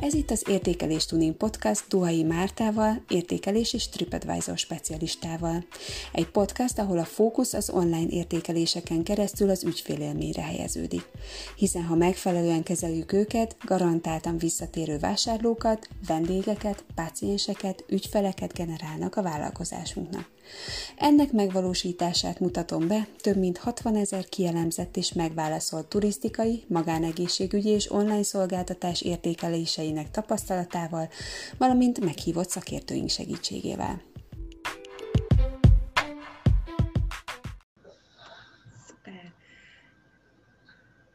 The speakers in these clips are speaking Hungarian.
Ez itt az Értékelés Tuning Podcast Duhai Mártával, értékelés és TripAdvisor specialistával. Egy podcast, ahol a fókusz az online értékeléseken keresztül az ügyfélélményre helyeződik. Hiszen ha megfelelően kezeljük őket, garantáltan visszatérő vásárlókat, vendégeket, pácienseket, ügyfeleket generálnak a vállalkozásunknak. Ennek megvalósítását mutatom be több mint 60 ezer kielemzett és megválaszolt turisztikai, magánegészségügyi és online szolgáltatás értékeléseinek tapasztalatával, valamint meghívott szakértőink segítségével.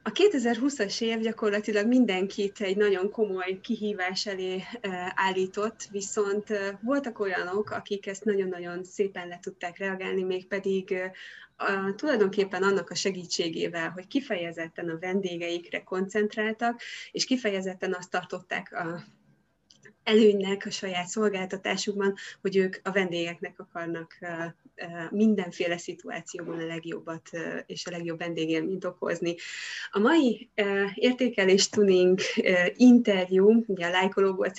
A 2020-as év gyakorlatilag mindenkit egy nagyon komoly kihívás elé állított, viszont voltak olyanok, akik ezt nagyon-nagyon szépen le tudták reagálni, mégpedig a, tulajdonképpen annak a segítségével, hogy kifejezetten a vendégeikre koncentráltak, és kifejezetten azt tartották a előnynek a saját szolgáltatásukban, hogy ők a vendégeknek akarnak mindenféle szituációban a legjobbat és a legjobb vendégélményt okozni. A mai értékelés tuning interjú, ugye a lájkolóból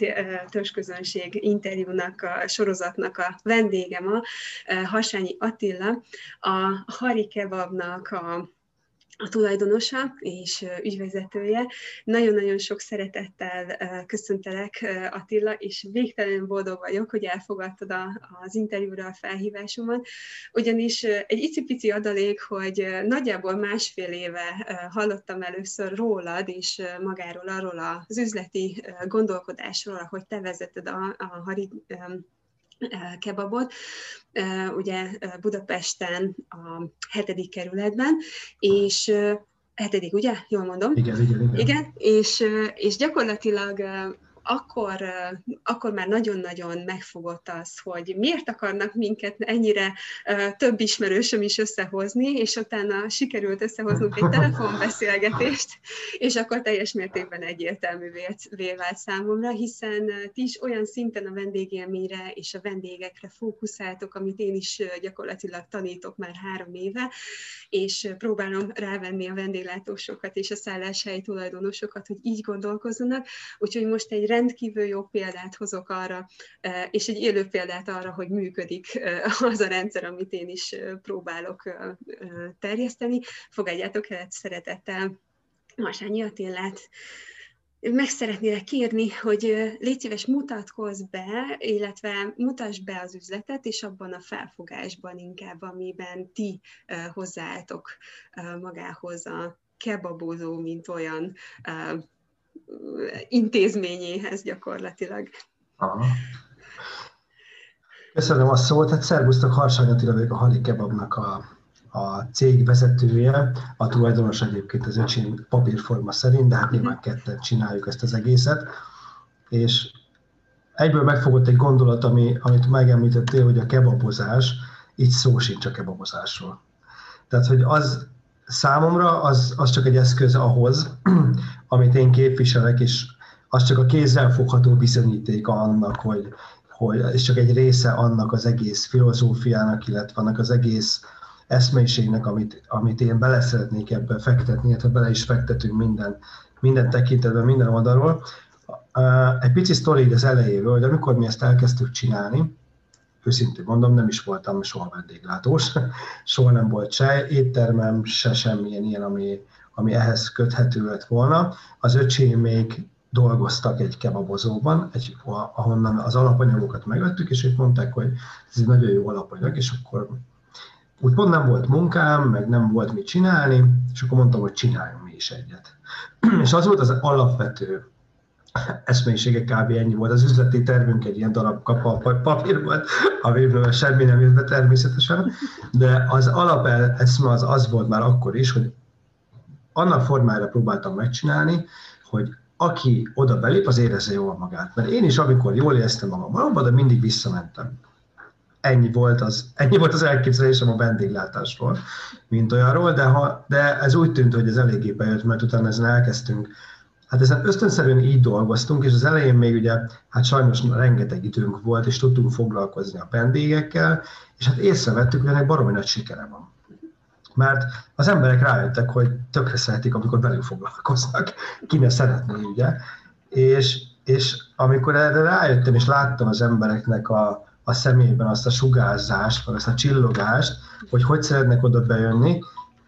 törzsközönség interjúnak, a sorozatnak a vendége ma, Hasányi Attila, a Hari Kebabnak a a tulajdonosa és ügyvezetője. Nagyon-nagyon sok szeretettel köszöntelek Attila, és végtelenül boldog vagyok, hogy elfogadtad a, az interjúra a felhívásomat, ugyanis egy icipici adalék, hogy nagyjából másfél éve hallottam először rólad és magáról, arról az üzleti gondolkodásról, ahogy te vezeted a, a Hari kebabot, ugye Budapesten a hetedik kerületben, és hetedik, ugye? Jól mondom? Igen, igen, igen. Igen, és, és gyakorlatilag akkor, akkor már nagyon-nagyon megfogott az, hogy miért akarnak minket ennyire több ismerősöm is összehozni, és utána sikerült összehoznunk egy telefonbeszélgetést, és akkor teljes mértékben egyértelművé vált számomra, hiszen ti is olyan szinten a vendégélményre és a vendégekre fókuszáltok, amit én is gyakorlatilag tanítok már három éve, és próbálom rávenni a vendéglátósokat és a szálláshelyi tulajdonosokat, hogy így gondolkozzanak, úgyhogy most egy rendkívül jó példát hozok arra, és egy élő példát arra, hogy működik az a rendszer, amit én is próbálok terjeszteni. Fogadjátok el szeretettel Masányi Attillát, meg szeretnélek kérni, hogy légy szíves mutatkozz be, illetve mutasd be az üzletet, és abban a felfogásban inkább, amiben ti hozzáálltok magához a kebabozó, mint olyan intézményéhez gyakorlatilag. Aha. Köszönöm a szót. Hát szervusztok, Harsány Attila vagyok a Hali Kebabnak a, a cég vezetője, a tulajdonos egyébként az öcsém papírforma szerint, de hát nyilván ketten csináljuk ezt az egészet. És egyből megfogott egy gondolat, ami, amit megemlítettél, hogy a kebabozás, itt szó sincs a kebabozásról. Tehát, hogy az számomra az, az csak egy eszköz ahhoz, amit én képviselek, és az csak a kézzel fogható bizonyítéka annak, hogy, hogy és csak egy része annak az egész filozófiának, illetve annak az egész eszmeiségnek, amit, amit én bele szeretnék ebbe fektetni, illetve bele is fektetünk minden, minden tekintetben, minden oldalról. Egy pici sztori az elejéről, hogy amikor mi ezt elkezdtük csinálni, őszintén mondom, nem is voltam soha vendéglátós, soha nem volt se éttermem, se semmilyen ilyen, ami, ami ehhez köthető lett volna. Az öcsém még dolgoztak egy kebabozóban, egy, ahonnan az alapanyagokat megvettük, és ők mondták, hogy ez egy nagyon jó alapanyag, és akkor úgymond nem volt munkám, meg nem volt mit csinálni, és akkor mondtam, hogy csináljunk mi is egyet. és az volt az alapvető eszménysége kb. ennyi volt. Az üzleti tervünk egy ilyen darab kapa papír volt, amiből semmi nem jött be természetesen, de az alapeszme az az volt már akkor is, hogy annak formára próbáltam megcsinálni, hogy aki oda belép, az érezze jól magát. Mert én is, amikor jól éreztem magam valóban, de mindig visszamentem. Ennyi volt az, ennyi volt az elképzelésem a vendéglátásról, mint olyanról, de, ha, de ez úgy tűnt, hogy ez eléggé bejött, mert utána ezen elkezdtünk Hát ezen ösztönszerűen így dolgoztunk, és az elején még ugye, hát sajnos rengeteg időnk volt, és tudtunk foglalkozni a vendégekkel, és hát észrevettük, hogy ennek baromi nagy sikere van. Mert az emberek rájöttek, hogy tökre szeretik, amikor velük foglalkoznak, ki ne szeretné, ugye. És és amikor erre rájöttem, és láttam az embereknek a, a szemében azt a sugárzást, vagy azt a csillogást, hogy hogy szeretnek oda bejönni,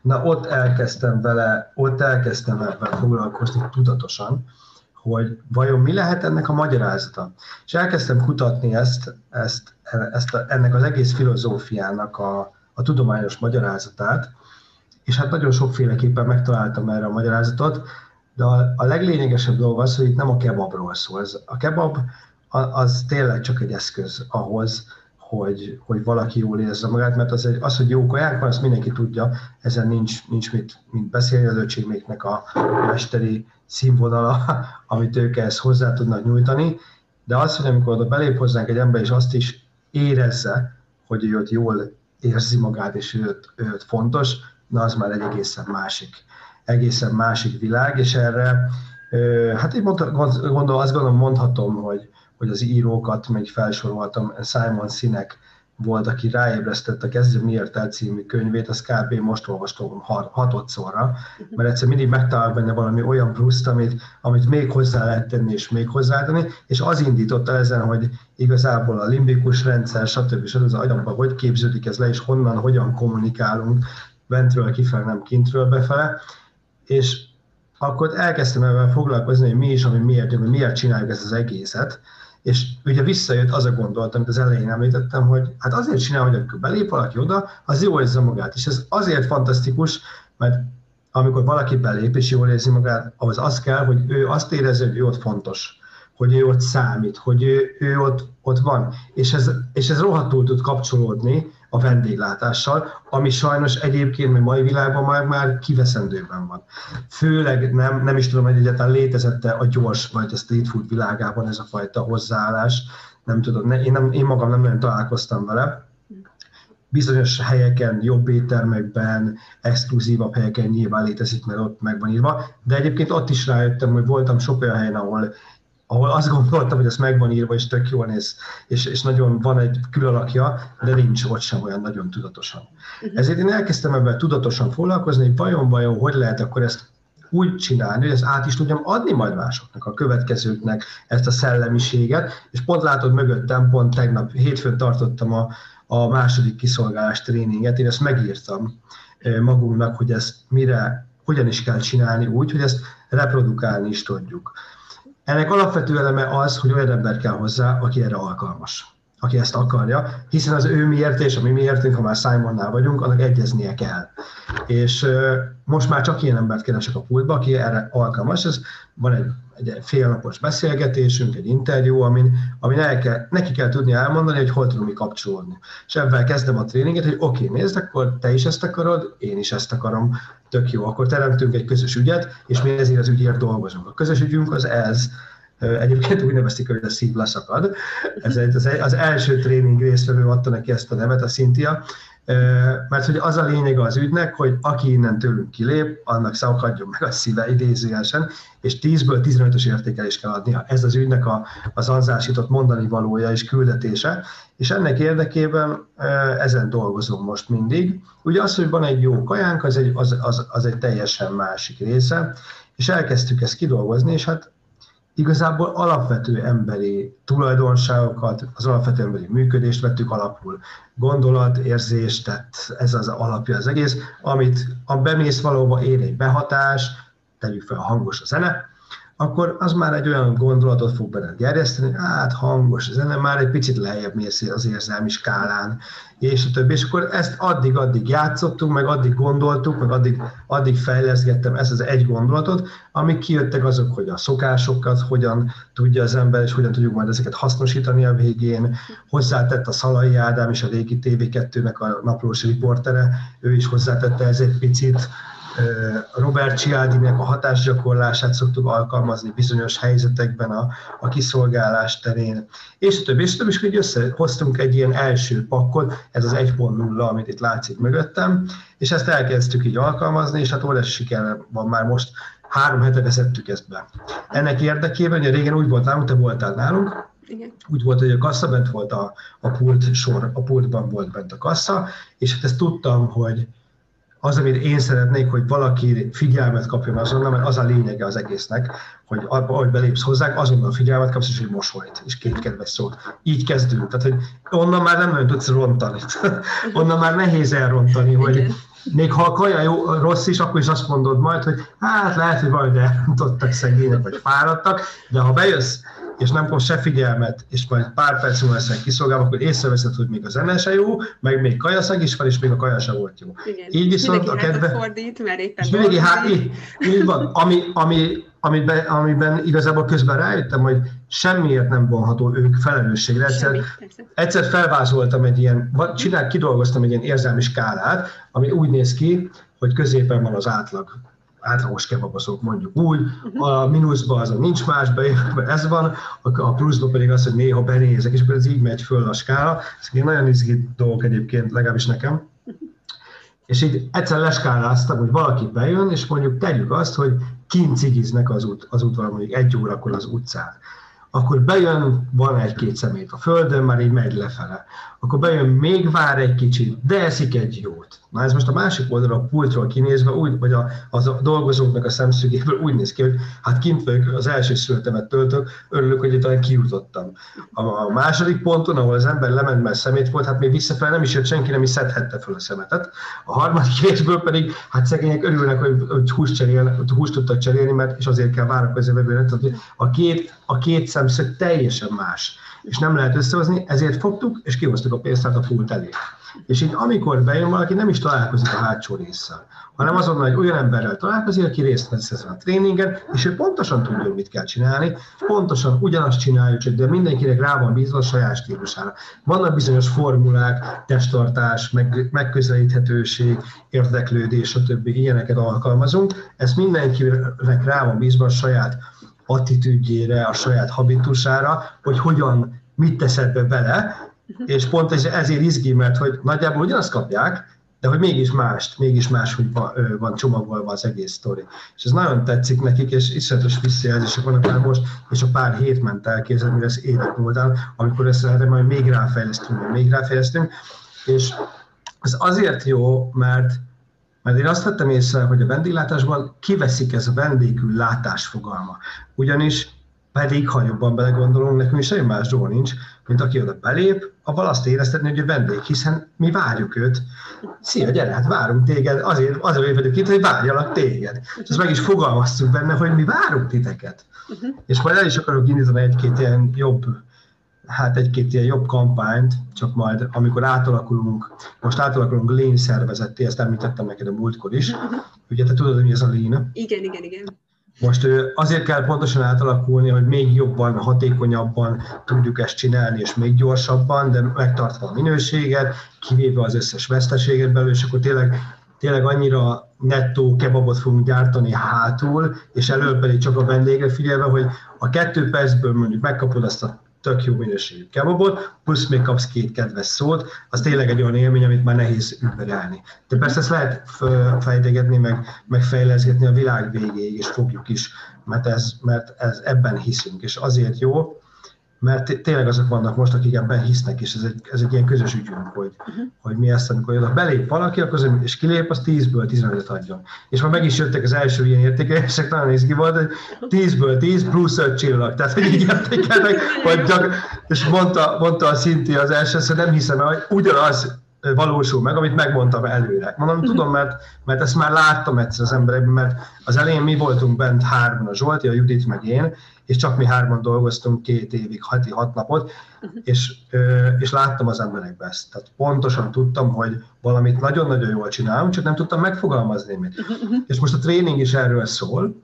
na ott elkezdtem vele, ott elkezdtem ebben foglalkozni tudatosan, hogy vajon mi lehet ennek a magyarázata. És elkezdtem kutatni ezt, ezt, ezt a, ennek az egész filozófiának a, a tudományos magyarázatát, és hát nagyon sokféleképpen megtaláltam erre a magyarázatot, de a, a leglényegesebb dolog az, hogy itt nem a kebabról szól. A kebab az tényleg csak egy eszköz ahhoz, hogy, hogy valaki jól érezze magát, mert az, egy, az hogy jó kaják van, azt mindenki tudja, ezen nincs, nincs mit, mit beszélni az öcséméknek a mesteri színvonala, amit ők ehhez hozzá tudnak nyújtani, de az, hogy amikor oda belép hozzánk egy ember, és azt is érezze, hogy ő ott jól érzi magát, és ő ott, ő ott fontos, na az már egy egészen másik, egészen másik világ, és erre, hát én gondolom, azt gondolom, mondhatom, hogy, hogy az írókat még felsoroltam, Simon Sinek volt, aki ráébresztett a Kezdje miért el című könyvét, az kb. most olvastam hatodszorra, mert egyszer mindig megtalál benne valami olyan pluszt, amit, amit még hozzá lehet tenni, és még hozzátenni, és az indította ezen, hogy igazából a limbikus rendszer, stb. stb. az agyamban hogy képződik ez le, és honnan, hogyan kommunikálunk bentről kifele, nem kintről befele, és akkor elkezdtem ebben foglalkozni, hogy mi is, ami miért, hogy miért csináljuk ezt az egészet, és ugye visszajött az a gondolat, amit az elején említettem, hogy hát azért csinál, hogy amikor belép valaki oda, az jól érzi magát. És ez azért fantasztikus, mert amikor valaki belép és jól érzi magát, ahhoz az kell, hogy ő azt érezze, hogy ő ott fontos, hogy ő ott számít, hogy ő, ő ott, ott van. És ez, és ez rohadtul tud kapcsolódni a vendéglátással, ami sajnos egyébként a mai világban már, már kiveszendőben van. Főleg nem, nem is tudom, hogy egyáltalán létezette a gyors vagy a street food világában ez a fajta hozzáállás. Nem tudom, én, nem, én magam nem nagyon találkoztam vele. Bizonyos helyeken, jobb éttermekben, exkluzívabb helyeken nyilván létezik, mert ott meg van írva, de egyébként ott is rájöttem, hogy voltam sok olyan helyen, ahol ahol azt gondoltam, hogy ez meg van írva, és tök jól néz, és, és nagyon van egy külalakja, de nincs ott sem olyan nagyon tudatosan. Uh-huh. Ezért én elkezdtem ebben tudatosan foglalkozni, hogy vajon-vajon hogy lehet akkor ezt úgy csinálni, hogy ezt át is tudjam adni majd másoknak, a következőknek ezt a szellemiséget, és pont látod mögöttem, pont tegnap hétfőn tartottam a, a második kiszolgálás tréninget, én ezt megírtam magunknak, hogy ezt mire, hogyan is kell csinálni úgy, hogy ezt reprodukálni is tudjuk. Ennek alapvető eleme az, hogy olyan ember kell hozzá, aki erre alkalmas, aki ezt akarja, hiszen az ő miért és a mi miértünk, ha már Simonnál vagyunk, annak egyeznie kell. És most már csak ilyen embert keresek a pultba, aki erre alkalmas. Ez van egy, egy félnapos beszélgetésünk, egy interjú, amin, amin el kell, neki kell tudni elmondani, hogy hol tudunk mi kapcsolódni. És ebben kezdem a tréninget, hogy oké, okay, nézd, akkor te is ezt akarod, én is ezt akarom, tök jó. Akkor teremtünk egy közös ügyet, és mi ezért az ügyért dolgozunk. A közös ügyünk az ez, Egyébként úgy nevezték, hogy a szív leszakad. Ez az, első tréning résztvevő adta neki ezt a nevet, a Cynthia, mert hogy az a lényeg az ügynek, hogy aki innen tőlünk kilép, annak szakadjon meg a szíve idézőjelesen, és 10-ből 15-ös értékelést kell adnia. Ez az ügynek a, az anzásított mondani valója és küldetése, és ennek érdekében ezen dolgozom most mindig. Ugye az, hogy van egy jó kajánk, az egy, az, az, az egy teljesen másik része, és elkezdtük ezt kidolgozni, és hát igazából alapvető emberi tulajdonságokat, az alapvető emberi működést vettük alapul. Gondolat, érzés, tehát ez az alapja az egész, amit a bemész valóban ér egy behatás, tegyük fel a hangos a zene, akkor az már egy olyan gondolatot fog benned gerjeszteni, hát hangos zene, már egy picit lejjebb mész az érzelmi skálán, és a többi. És akkor ezt addig-addig játszottunk, meg addig gondoltuk, meg addig, addig fejleszgettem ezt az egy gondolatot, amik kijöttek azok, hogy a szokásokat hogyan tudja az ember, és hogyan tudjuk majd ezeket hasznosítani a végén. Hozzátett a Szalai Ádám és a régi TV2-nek a naplós riportere, ő is hozzátette ez egy picit, Robert Cialdinek a hatásgyakorlását szoktuk alkalmazni bizonyos helyzetekben a, a kiszolgálás terén, és a többi, és a többi, és így összehoztunk egy ilyen első pakkot, ez az 1.0, amit itt látszik mögöttem, és ezt elkezdtük így alkalmazni, és hát óriási siker van már most, három hete vezettük ezt be. Ennek érdekében, hogy régen úgy volt nálunk, te voltál nálunk, igen. Úgy volt, hogy a kassa bent volt a, a pult sor, a pultban volt bent a kassa, és hát ezt tudtam, hogy az, amit én szeretnék, hogy valaki figyelmet kapjon azonnal, mert az a lényege az egésznek, hogy ahogy belépsz hozzánk, azonnal figyelmet kapsz, és egy mosolyt, és két kedves szót. Így kezdünk. Tehát, hogy onnan már nem nagyon tudsz rontani. onnan már nehéz elrontani, hogy még ha a kaja jó, rossz is, akkor is azt mondod majd, hogy hát lehet, hogy majd elrontottak szegények, vagy fáradtak, de ha bejössz és nem kap se figyelmet, és majd pár perc múlva leszel kiszolgálva, akkor észreveszed, hogy még a zene se jó, meg még kajaszeg is van, és még a kaja se volt jó. Igen. Így viszont a kedve... Fordít, mert éppen és mindenki hát, így, így van, ami, ami, amiben, amiben igazából közben rájöttem, hogy semmiért nem vonható ők felelősségre. Egyszer, Semmi, egyszer felvázoltam egy ilyen, csinál, kidolgoztam egy ilyen érzelmi skálát, ami úgy néz ki, hogy középen van az átlag átlagos kebabozók mondjuk úgy, mhm. a mínuszban az a nincs más, bejövőben ez van, a pluszban pedig az, hogy néha benézek, és akkor ez így megy föl a skála. Ez egy nagyon izgi dolgok egyébként, legalábbis nekem. És így egyszer leskáláztam, hogy valaki bejön, és mondjuk tegyük azt, hogy kint cigiznek az, út, az útval mondjuk egy órakor az utcán akkor bejön, van egy-két szemét a földön, már így megy lefele. Akkor bejön, még vár egy kicsit, de eszik egy jót. Na ez most a másik oldalra a pultról kinézve, úgy, vagy a, az a dolgozóknak a szemszögéből úgy néz ki, hogy hát kint vagyok, az első születemet töltök, örülök, hogy talán kijutottam. A, a második ponton, ahol az ember lement, mert szemét volt, hát még visszafelé nem is jött senki, nem is szedhette fel a szemetet. A harmadik részből pedig, hát szegények örülnek, hogy, hogy húst, cserél, húst tudtak cserélni, mert és azért kell várakozni a vevőnek. a két, a két szemszög teljesen más és nem lehet összehozni, ezért fogtuk, és kihoztuk a pénztárt a pult elé. És így amikor bejön valaki, nem is találkozik a hátsó résszel, hanem azonnal egy olyan emberrel találkozik, aki részt vesz ezen a tréningen, és ő pontosan tudja, hogy mit kell csinálni, pontosan ugyanazt csináljuk, de mindenkinek rá van bízva a saját stílusára. Vannak bizonyos formulák, testtartás, meg, megközelíthetőség, érdeklődés, stb. ilyeneket alkalmazunk. Ezt mindenkinek rá van bízva a saját attitűdjére, a saját habitusára, hogy hogyan, mit teszed be bele, és pont ez, ezért izgi, mert hogy nagyjából ugyanazt kapják, de hogy mégis mást, mégis más, hogy van, van csomagolva az egész sztori. És ez nagyon tetszik nekik, és iszonyatos visszajelzések vannak már most, és a pár hét ment el, képzelni, mire ez évek múltán, amikor ezt erre majd még ráfejlesztünk, még ráfejlesztünk, és ez azért jó, mert mert én azt vettem észre, hogy a vendéglátásban kiveszik ez a vendégül látás fogalma. Ugyanis pedig, ha jobban belegondolunk, nekünk semmi más dolog nincs, mint aki oda belép, abban azt éreztetni, hogy a vendég, hiszen mi várjuk őt. Szia, gyere, hát várunk téged, azért, azért vagyok itt, hogy várjalak téged. És ezt meg is fogalmaztuk benne, hogy mi várunk titeket. Uh-huh. És majd el is akarok indítani egy-két ilyen jobb hát egy-két ilyen jobb kampányt, csak majd amikor átalakulunk, most átalakulunk Lean szervezetté, ezt említettem neked a múltkor is. Ugye te tudod, hogy mi ez a Lean? Igen, igen, igen. Most azért kell pontosan átalakulni, hogy még jobban, hatékonyabban tudjuk ezt csinálni, és még gyorsabban, de megtartva a minőséget, kivéve az összes veszteséget belőle, és akkor tényleg, tényleg annyira nettó kebabot fogunk gyártani hátul, és elől pedig csak a vendégre figyelve, hogy a kettő percből mondjuk megkapod azt a tök jó minőségű kebabot, plusz még kapsz két kedves szót, az tényleg egy olyan élmény, amit már nehéz überelni. De persze ezt lehet fejtegetni, meg, meg a világ végéig, és fogjuk is, mert, ez, mert ez, ebben hiszünk, és azért jó, mert tényleg azok vannak most, akik ebben hisznek, és ez egy, ez egy ilyen közös ügyünk, hogy, uh-huh. hogy mi ezt, amikor oda belép valaki, akkor az, és kilép, az 10-ből 15 adjon. És már meg is jöttek az első ilyen értékelések, nagyon nézki volt, hogy 10-ből 10 plusz 5 csillag. Tehát, hogy így értékelnek, hogy csak, és mondta, mondta a Szinti az első, hogy nem hiszem hogy ugyanaz valósul meg, amit megmondtam előre. Mondom, tudom, mert, mert ezt már láttam egyszer az emberekben, mert az elején mi voltunk bent hárman, a Zsolti, a Judit meg én, és csak mi hárman dolgoztunk két évig, hati hat napot, és, és láttam az emberekbe ezt. Tehát pontosan tudtam, hogy valamit nagyon-nagyon jól csinálunk, csak nem tudtam megfogalmazni mit. És most a tréning is erről szól.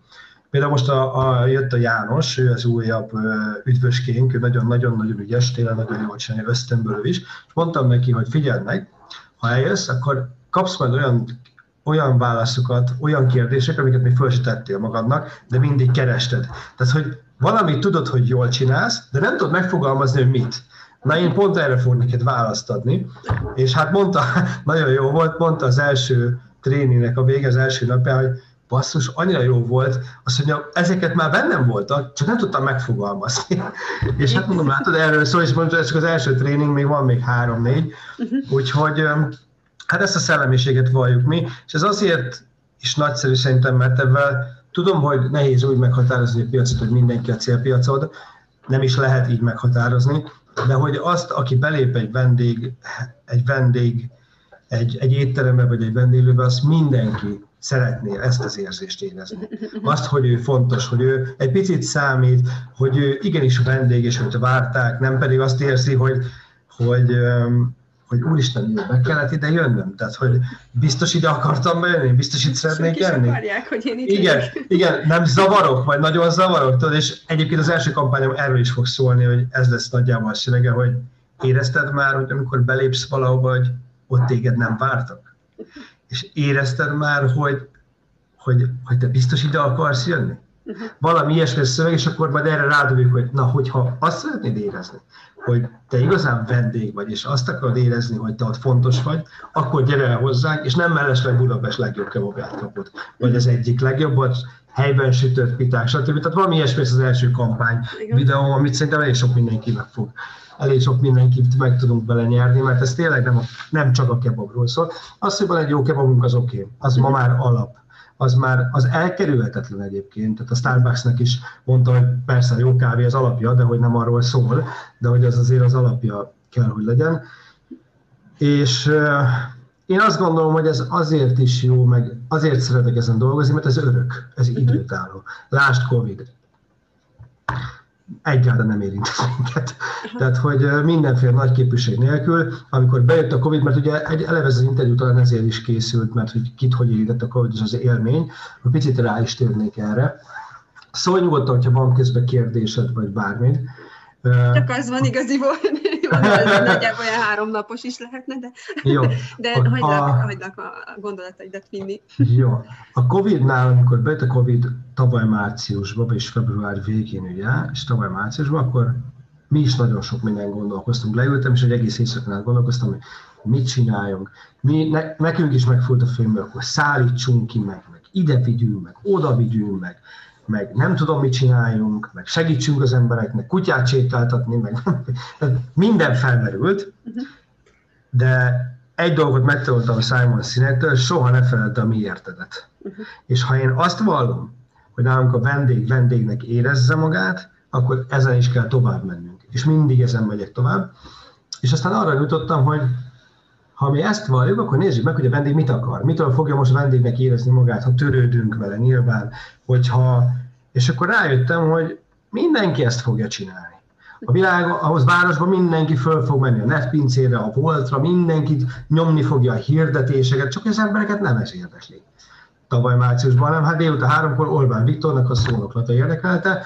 Például most a, a, jött a János, ő az újabb üdvöskénk, ő nagyon-nagyon-nagyon ügyes, tényleg nagyon jól csinálja, ösztönből is, és mondtam neki, hogy figyeld meg, ha eljössz, akkor kapsz majd olyan olyan válaszokat, olyan kérdések, amiket még föl tettél magadnak, de mindig kerested. Tehát, hogy valamit tudod, hogy jól csinálsz, de nem tudod megfogalmazni, hogy mit. Na én pont erre fogok neked választ adni, és hát mondta, nagyon jó volt, mondta az első tréningnek a vége, az első napján, hogy basszus, annyira jó volt, azt mondja, ezeket már bennem voltak, csak nem tudtam megfogalmazni. és hát mondom, látod, erről szól, és mondta, ez csak az első tréning, még van még három-négy, uh-huh. úgyhogy Hát ezt a szellemiséget valljuk mi, és ez azért is nagyszerű szerintem, mert ebben tudom, hogy nehéz úgy meghatározni a piacot, hogy mindenki a célpiacod, nem is lehet így meghatározni, de hogy azt, aki belép egy vendég, egy vendég, egy, egy étterembe vagy egy vendéglőbe, azt mindenki szeretné ezt az érzést érezni. Azt, hogy ő fontos, hogy ő egy picit számít, hogy ő igenis vendég, és őt várták, nem pedig azt érzi, hogy, hogy hogy úristen, jó, meg kellett ide jönnöm. Tehát, hogy biztos ide akartam bejönni, biztos itt szeretnék jönni. Akarják, hogy én itt igen, igen, nem zavarok, vagy nagyon zavarok. Tudod, és egyébként az első kampányom erről is fog szólni, hogy ez lesz nagyjából a szövege, hogy érezted már, hogy amikor belépsz valahova, hogy ott téged nem vártak? És érezted már, hogy, hogy, hogy te biztos ide akarsz jönni? Valami ilyesmi szöveg, és akkor majd erre rádobjuk, hogy na, hogyha azt szeretnéd érezni, hogy te igazán vendég vagy, és azt akarod érezni, hogy te ott fontos vagy, akkor gyere el hozzánk, és nem mellesleg Budapest legjobb kebabját kapod, vagy az egyik legjobbat, helyben sütött piták, stb. Tehát valami ilyesmi az első kampány Igen. videó, amit szerintem elég sok mindenki meg fog elég sok mindenkit meg tudunk belenyerni, mert ez tényleg nem, a, nem csak a kebabról szól. Az, hogy van egy jó kebabunk, az oké. Okay. Az ma már alap az már az elkerülhetetlen egyébként. Tehát a Starbucksnak is mondta, hogy persze a jó kávé az alapja, de hogy nem arról szól, de hogy az azért az alapja kell, hogy legyen. És én azt gondolom, hogy ez azért is jó, meg azért szeretek ezen dolgozni, mert ez örök, ez időtálló. Lásd Covid egyáltalán nem érint minket. Tehát, hogy mindenféle nagy képviség nélkül, amikor bejött a Covid, mert ugye egy eleve az interjú talán ezért is készült, mert hogy kit hogy érintett a Covid, az az élmény, hogy picit rá is térnék erre. Szólj nyugodtan, hogyha van közben kérdésed, vagy bármi. Csak az van igaziból, nagyjából olyan három napos is lehetne, de, Jó. de a, hagylak, a, hagylak a gondolataidat vinni. Jó. A Covid-nál, amikor bejött a Covid tavaly márciusban, és február végén, ugye, és tavaly márciusban, akkor mi is nagyon sok minden gondolkoztunk. Leültem, és egy egész éjszakán gondolkoztam, hogy mit csináljunk. Mi, ne, nekünk is megfújt a filmből, akkor szállítsunk ki meg, meg ide vigyünk meg, oda vigyünk meg meg nem tudom, mit csináljunk, meg segítsünk az embereknek, kutyát sétáltatni, meg minden felmerült, de egy dolgot megtanultam Simon Sinektől, soha ne feledd a mi értedet. És ha én azt vallom, hogy nálunk a vendég vendégnek érezze magát, akkor ezen is kell tovább mennünk. És mindig ezen megyek tovább. És aztán arra jutottam, hogy ha mi ezt valljuk, akkor nézzük meg, hogy a vendég mit akar. Mitől fogja most a vendégnek érezni magát, ha törődünk vele nyilván, hogyha... És akkor rájöttem, hogy mindenki ezt fogja csinálni. A világ, ahhoz városban mindenki föl fog menni a netpincére, a voltra, mindenkit nyomni fogja a hirdetéseket, csak az embereket nem ez érdekli. Tavaly márciusban nem, hát délután háromkor Orbán Viktornak a szónoklata érdekelte,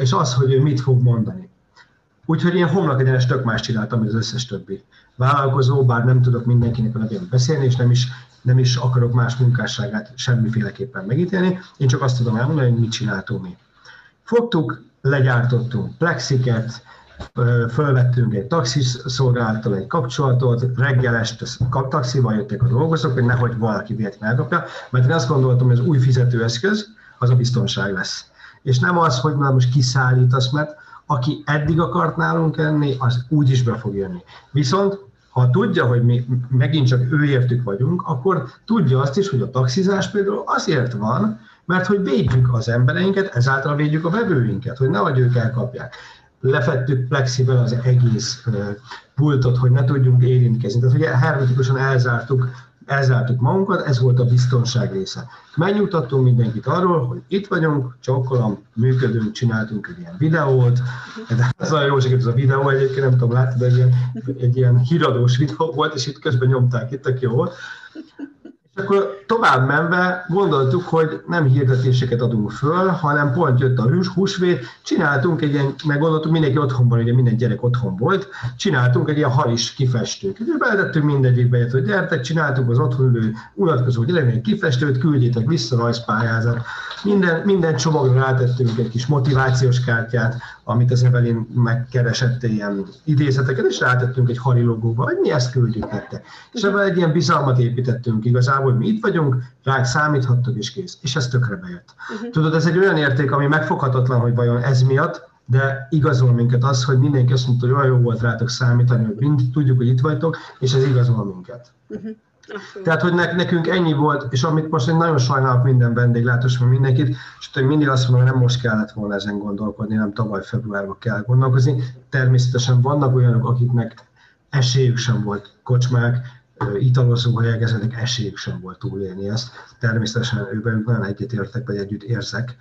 és az, hogy ő mit fog mondani. Úgyhogy én homlok egyenes tök más csináltam, mint az összes többi vállalkozó, bár nem tudok mindenkinek a nevében beszélni, és nem is, nem is akarok más munkásságát semmiféleképpen megítélni, én csak azt tudom elmondani, hogy mit csináltunk mi. Fogtuk, legyártottunk plexiket, fölvettünk egy taxiszolgálattal egy kapcsolatot, reggel este taxival jöttek a dolgozók, hogy nehogy valaki véletlenül elkapja, mert én azt gondoltam, hogy az új fizetőeszköz az a biztonság lesz. És nem az, hogy na most kiszállítasz, mert aki eddig akart nálunk enni, az úgy is be fog jönni. Viszont ha tudja, hogy mi megint csak őértük vagyunk, akkor tudja azt is, hogy a taxizás például azért van, mert hogy védjük az embereinket, ezáltal védjük a vevőinket, hogy nehogy ők elkapják. Lefettük plexivel az egész pultot, hogy ne tudjunk érintkezni. Tehát ugye hermetikusan elzártuk elzártuk magunkat, ez volt a biztonság része. Megnyugtattunk mindenkit arról, hogy itt vagyunk, csokkolom, működünk, csináltunk egy ilyen videót, de ez olyan jó ez a videó, egyébként nem tudom, láttad, egy ilyen, egy ilyen híradós videó volt, és itt közben nyomták itt, aki jó volt. És akkor tovább menve gondoltuk, hogy nem hirdetéseket adunk föl, hanem pont jött a hús, húsvét, csináltunk egy ilyen, meg gondoltuk, mindenki otthon van, ugye minden gyerek otthon volt, csináltunk egy ilyen halis kifestőt. És beletettünk mindegyikbe, hogy gyertek, csináltuk az otthon ülő unatkozó gyereknek kifestőt, küldjétek vissza rajzpályázat. Minden, minden csomagra rátettünk egy kis motivációs kártyát, amit az Evelyn megkeresett ilyen idézeteket, és rátettünk egy hari logóba, hogy mi ezt küldjük nektek. És ebben egy ilyen bizalmat építettünk igazából, hogy mi itt vagyunk, ránk számíthattok, és kész. És ez tökre bejött. Uh-huh. Tudod, ez egy olyan érték, ami megfoghatatlan, hogy vajon ez miatt, de igazol minket az, hogy mindenki azt mondta, hogy olyan jó volt rátok számítani, hogy mind tudjuk, hogy itt vagytok, és ez igazol minket. Uh-huh. Tehát, hogy nekünk ennyi volt, és amit most én nagyon sajnálok minden vendéglátós, mert mindenkit, és hogy mindig azt mondom, hogy nem most kellett volna ezen gondolkodni, nem tavaly februárban kell gondolkozni. Természetesen vannak olyanok, akiknek esélyük sem volt kocsmák, italozó helyek, ezeknek esélyük sem volt túlélni ezt. Természetesen őben nagyon egyetértek, vagy együtt érzek.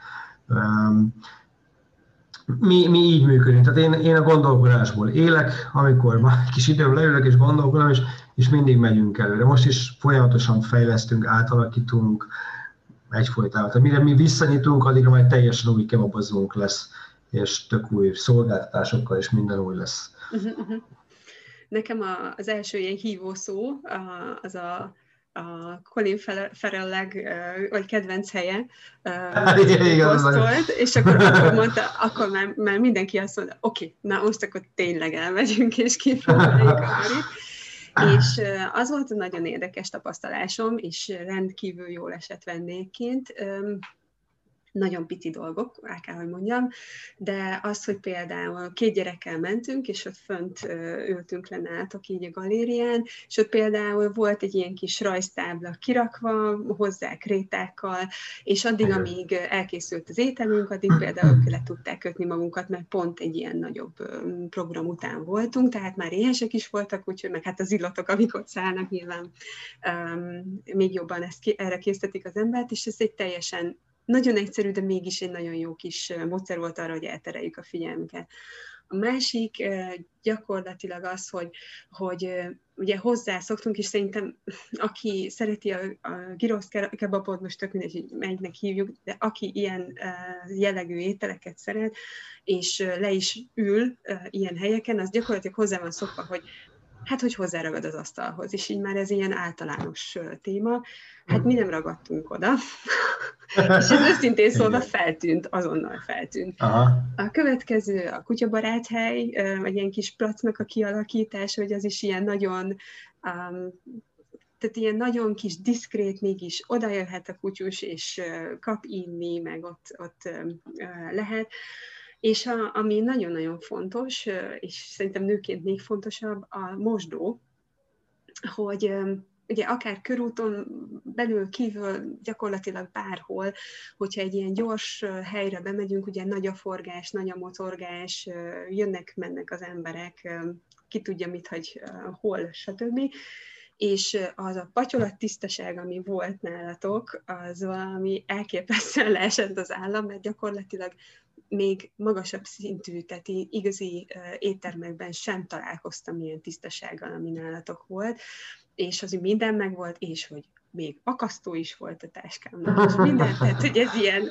Mi, mi így működünk. Tehát én, én a gondolkodásból élek, amikor már kis időm leülök és gondolkodom, és, és mindig megyünk előre. Most is folyamatosan fejlesztünk, átalakítunk egyfolytában. Tehát mire mi visszanyitunk, addigra majd teljesen új kebabozónk lesz, és tök új szolgáltatásokkal, és minden új lesz. Uh-huh, uh-huh. Nekem a, az első ilyen hívó szó az a a Colin Farrell vagy kedvenc helye posztolt, és akkor, akkor mondta, akkor már, már mindenki azt mondta, oké, okay, na most akkor tényleg elmegyünk, és kipróbáljuk a. És az volt nagyon érdekes tapasztalásom, és rendkívül jól esett vendégként nagyon pici dolgok, el kell, hogy mondjam, de az, hogy például két gyerekkel mentünk, és ott fönt ültünk le nálatok így a galérián, és ott például volt egy ilyen kis rajztábla kirakva, hozzá krétákkal, és addig, amíg elkészült az ételünk, addig például le tudták kötni magunkat, mert pont egy ilyen nagyobb program után voltunk, tehát már éhesek is voltak, úgyhogy meg hát az illatok, amik ott szállnak, nyilván um, még jobban ezt erre készítik az embert, és ez egy teljesen nagyon egyszerű, de mégis egy nagyon jó kis módszer volt arra, hogy eltereljük a figyelmünket. A másik gyakorlatilag az, hogy, hogy ugye hozzászoktunk, és szerintem aki szereti a, a girosz kebabot, most tök mindegy, hogy melyiknek hívjuk, de aki ilyen jellegű ételeket szeret, és le is ül ilyen helyeken, az gyakorlatilag hozzá van szokva, hogy hát hogy hozzáragad az asztalhoz, és így már ez ilyen általános téma. Hát mi nem ragadtunk oda, és ez őszintén szólva feltűnt, azonnal feltűnt. Aha. A következő a kutyabarát hely, vagy ilyen kis placnak a kialakítása, hogy az is ilyen nagyon um, tehát ilyen nagyon kis, diszkrét, mégis oda jöhet a kutyus, és kap inni, meg ott, ott lehet. És a, ami nagyon-nagyon fontos, és szerintem nőként még fontosabb, a mosdó, hogy ugye akár körúton belül, kívül, gyakorlatilag bárhol, hogyha egy ilyen gyors helyre bemegyünk, ugye nagy a forgás, nagy a motorgás, jönnek-mennek az emberek, ki tudja mit, hogy hol, stb. És az a patyolat tisztaság, ami volt nálatok, az valami elképesztően leesett az állam, mert gyakorlatilag még magasabb szintű, tehát igazi éttermekben sem találkoztam ilyen tisztasággal, ami nálatok volt, és az, hogy minden megvolt, és hogy még akasztó is volt a táskámnak, és minden, tehát hogy ez ilyen,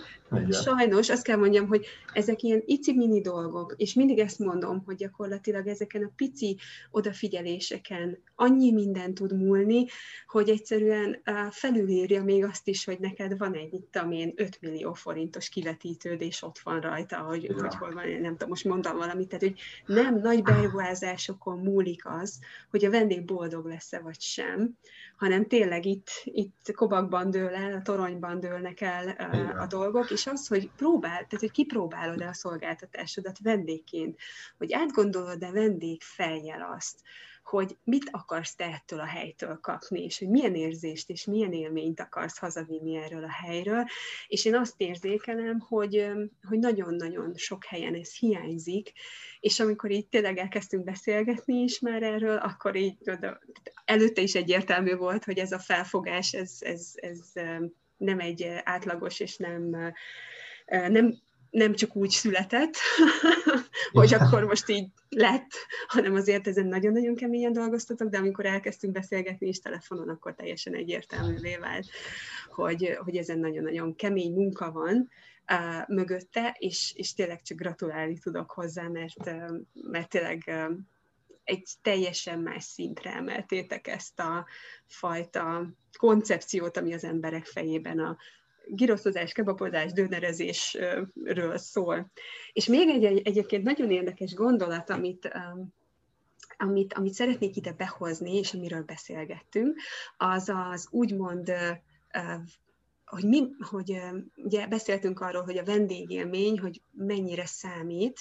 sajnos azt kell mondjam, hogy ezek ilyen ici-mini dolgok, és mindig ezt mondom, hogy gyakorlatilag ezeken a pici odafigyeléseken annyi minden tud múlni, hogy egyszerűen felülírja még azt is, hogy neked van egy, itt amén 5 millió forintos kivetítőd, és ott van rajta, hogy, ja. hogy hol van, nem tudom, most mondtam valamit, tehát hogy nem nagy beruházásokon múlik az, hogy a vendég boldog lesz-e vagy sem, hanem tényleg itt, itt kobakban dől el, a toronyban dőlnek el Igen. a dolgok, és az, hogy próbál, tehát hogy kipróbálod-e a szolgáltatásodat vendégként, hogy átgondolod-e vendég fejjel azt, hogy mit akarsz te ettől a helytől kapni, és hogy milyen érzést és milyen élményt akarsz hazavinni erről a helyről. És én azt érzékelem, hogy, hogy nagyon-nagyon sok helyen ez hiányzik, és amikor így tényleg elkezdtünk beszélgetni is már erről, akkor így előtte is egyértelmű volt, hogy ez a felfogás, ez, ez, ez nem egy átlagos és nem, nem nem csak úgy született, hogy akkor most így lett, hanem azért ezen nagyon-nagyon keményen dolgoztatok, de amikor elkezdtünk beszélgetni is telefonon, akkor teljesen egyértelművé vált, hogy, hogy ezen nagyon-nagyon kemény munka van uh, mögötte, és, és tényleg csak gratulálni tudok hozzá, mert, uh, mert tényleg uh, egy teljesen más szintre emeltétek ezt a fajta koncepciót, ami az emberek fejében a, giroszozás, kebabozás, dönerezésről szól. És még egy, egy egyébként nagyon érdekes gondolat, amit, um, amit, amit szeretnék ide behozni, és amiről beszélgettünk, az az úgymond uh, hogy, mi, hogy ugye beszéltünk arról, hogy a vendégélmény, hogy mennyire számít,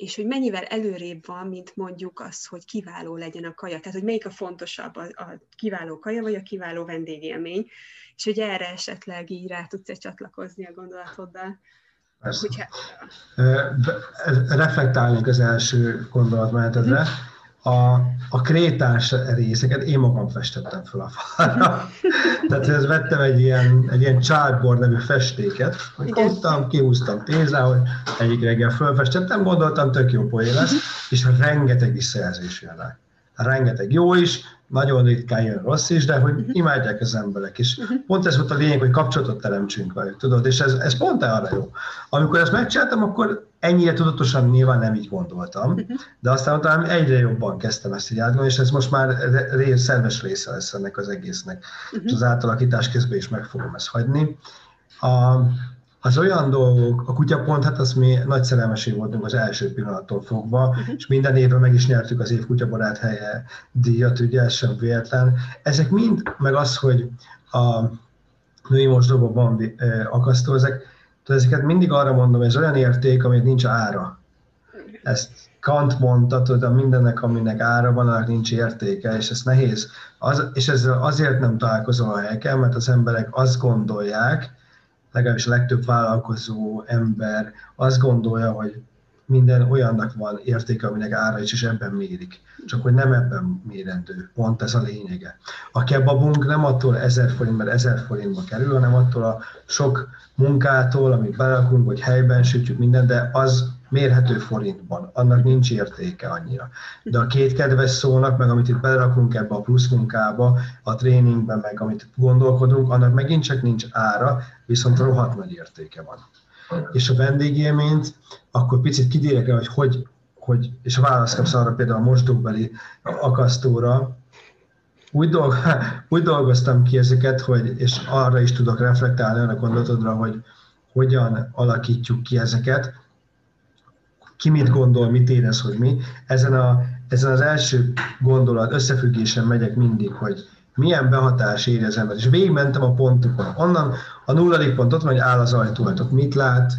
és hogy mennyivel előrébb van, mint mondjuk az, hogy kiváló legyen a kaja. Tehát, hogy melyik a fontosabb, a, a kiváló kaja, vagy a kiváló vendégélmény. És hogy erre esetleg így rá tudsz csatlakozni a gondolatoddal. Persze. Hogyha... Reflektálnék az első gondolatmenetedre. A, a krétás részeket én magam festettem fel a falra. Tehát ez vettem egy ilyen, egy ilyen chalkboard nevű festéket, hogy fogtam, kihúztam pénzre, hogy egyik reggel fölfestettem, gondoltam, tök jó poén lesz, és rengeteg visszajelzés jön rá. Rengeteg jó is, nagyon ritkán jön rossz is, de hogy uh-huh. imádják az emberek is. Uh-huh. Pont ez volt a lényeg, hogy kapcsolatot teremtsünk velük, tudod, és ez, ez pont arra jó. Amikor ezt megcsináltam, akkor ennyire tudatosan nyilván nem így gondoltam, uh-huh. de aztán utána egyre jobban kezdtem ezt így átgondolni, és ez most már rész, szerves része lesz ennek az egésznek. És az átalakítás közben is meg fogom ezt hagyni. A, az olyan dolgok, a kutyapont, hát az mi nagy szerelmeség voltunk az első pillanattól fogva, uh-huh. és minden évben meg is nyertük az év kutyabarát helye díjat, ugye ez sem véletlen. Ezek mind, meg az, hogy a női mosdóban van akasztó, ezek, ezeket mindig arra mondom, ez olyan érték, amit nincs ára. Ezt Kant mondta, hogy mindennek, aminek ára van, annak nincs értéke, és ez nehéz. Az, és ezzel azért nem találkozom a helyeken, mert az emberek azt gondolják, legalábbis a legtöbb vállalkozó ember azt gondolja, hogy minden olyannak van értéke, aminek ára is, és ebben mérik. Csak hogy nem ebben mérendő. Pont ez a lényege. A kebabunk nem attól 1000 forint, mert 1000 forintba kerül, hanem attól a sok munkától, amit berakunk, hogy helyben sütjük minden, de az mérhető forintban, annak nincs értéke annyira. De a két kedves szónak, meg amit itt belerakunk ebbe a plusz munkába, a tréningben, meg amit gondolkodunk, annak megint csak nincs ára, viszont rohadt nagy értéke van. És a vendégélményt, akkor picit kidérek el, hogy hogy, hogy és a választ kapsz arra például a mosdóbeli akasztóra, úgy, dolg, úgy dolgoztam ki ezeket, hogy, és arra is tudok reflektálni a gondolatodra, hogy hogyan alakítjuk ki ezeket, ki mit gondol, mit érez, hogy mi. Ezen, a, ezen az első gondolat, összefüggésen megyek mindig, hogy milyen behatás éri az ember. És végigmentem a pontokon. Onnan a nulladik pont ott van, hogy áll az ajtó, ott mit lát,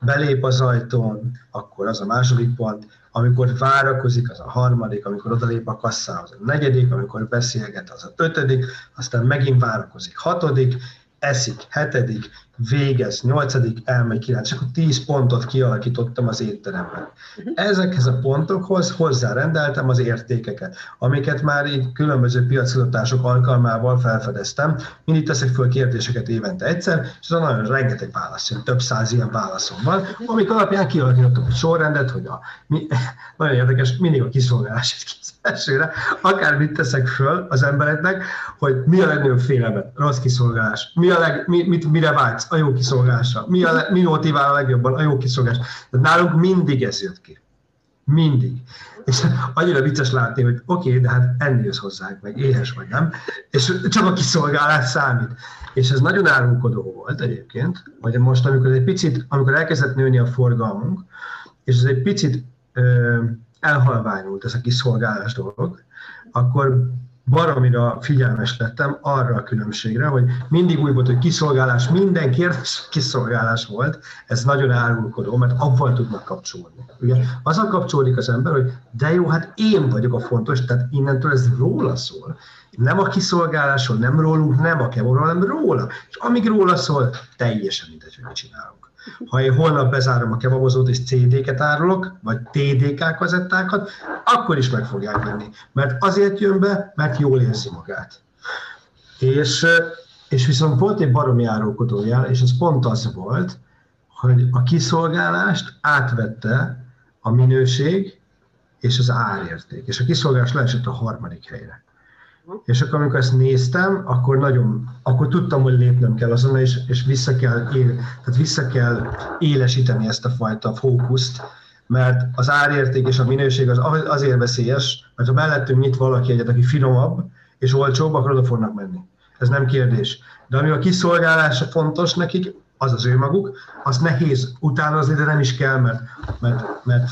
belép az ajtón, akkor az a második pont, amikor várakozik, az a harmadik, amikor odalép a kasszához, a negyedik, amikor beszélget, az a ötödik, aztán megint várakozik, hatodik, eszik, hetedik, végez, nyolcadik, elmegy kilenc, akkor tíz pontot kialakítottam az étteremben. Uh-huh. Ezekhez a pontokhoz hozzárendeltem az értékeket, amiket már így különböző piacilatások alkalmával felfedeztem. Mindig teszek föl kérdéseket évente egyszer, és az nagyon rengeteg válasz jön, több száz ilyen válaszom van, amik alapján kialakítottam egy sorrendet, hogy a, mi, nagyon érdekes, mindig a kiszolgálás egy elsőre, akármit teszek föl az embereknek, hogy mi a legnagyobb félelmet, rossz kiszolgálás, mi a leg, mi, mit, mire vágysz, a jó kiszolgálása, mi, a, mi motivál a legjobban, a jó kiszolgálás. Tehát nálunk mindig ez jött ki. Mindig. És annyira vicces látni, hogy oké, okay, de hát enni jössz hozzánk, meg éhes vagy nem, és csak a kiszolgálás számít. És ez nagyon árulkodó volt egyébként, hogy most, amikor egy picit, amikor elkezdett nőni a forgalmunk, és ez egy picit ö, elhalványult ez a kiszolgálás dolog, akkor baromira figyelmes lettem arra a különbségre, hogy mindig úgy volt, hogy kiszolgálás, minden kérdés kiszolgálás volt, ez nagyon árulkodó, mert abban tudnak kapcsolni. Ugye az a kapcsolódik az ember, hogy de jó, hát én vagyok a fontos, tehát innentől ez róla szól. Nem a kiszolgálásról, nem rólunk, nem a kevorról, hanem róla. És amíg róla szól, teljesen mindegy, hogy csinálunk. Ha én holnap bezárom a kebabozót és CD-ket árulok, vagy TDK kazettákat, akkor is meg fogják venni. Mert azért jön be, mert jól érzi magát. És, és viszont volt egy baromi árulkodójel, és ez pont az volt, hogy a kiszolgálást átvette a minőség és az árérték. És a kiszolgálás leesett a harmadik helyre. És akkor, amikor ezt néztem, akkor nagyon, akkor tudtam, hogy lépnem kell azon, és, és vissza, kell él, tehát vissza kell élesíteni ezt a fajta fókuszt, mert az árérték és a minőség az azért veszélyes, mert ha mellettünk nyit valaki egyet, aki finomabb és olcsóbb, akkor oda fognak menni. Ez nem kérdés. De ami a kiszolgálása fontos nekik, az az ő maguk, az nehéz utánozni, de nem is kell, mert, mert, mert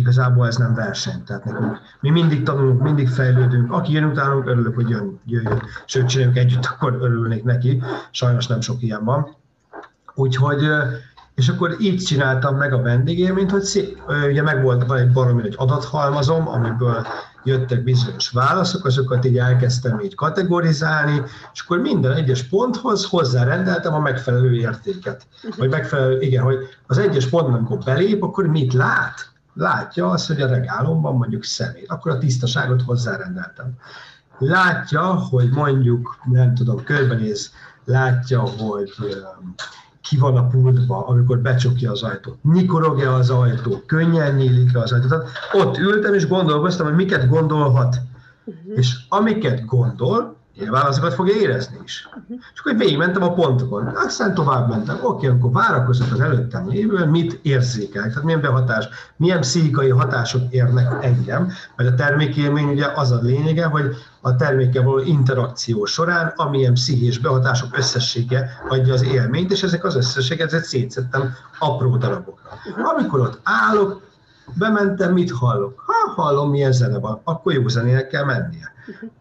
igazából ez nem verseny. Tehát nekünk, mi mindig tanulunk, mindig fejlődünk. Aki jön utánunk, örülök, hogy jön, jöjjön. Sőt, csináljuk együtt, akkor örülnék neki. Sajnos nem sok ilyen van. Úgyhogy, és akkor így csináltam meg a vendégélményt, hogy szép, ugye meg volt van egy baromi egy adathalmazom, amiből jöttek bizonyos válaszok, azokat így elkezdtem így kategorizálni, és akkor minden egyes ponthoz hozzárendeltem a megfelelő értéket. Vagy megfelelő, igen, hogy az egyes pontban, amikor belép, akkor mit lát? Látja azt, hogy a regálomban mondjuk szemét, akkor a tisztaságot hozzárendeltem. Látja, hogy mondjuk, nem tudom, körbenéz, látja, hogy ki van a pultba, amikor becsukja az ajtót. Nyikorog-e az ajtó, könnyen nyílik az ajtó. Tehát ott ültem és gondolkoztam, hogy miket gondolhat. Uh-huh. És amiket gondol, nyilván azokat fogja érezni is. Uh-huh. És akkor végigmentem a pontokon. Aztán tovább mentem. Oké, akkor várakozok az előttem lévően, mit érzékelek, tehát milyen behatás, milyen pszichikai hatások érnek engem, mert a termékélmény ugye az a lényege, hogy a termékkel való interakció során, amilyen pszichés behatások összessége adja az élményt, és ezek az összességek, ezeket szétszettem apró darabokra. Amikor ott állok, bementem, mit hallok? Ha hallom, milyen zene van, akkor jó zenének kell mennie.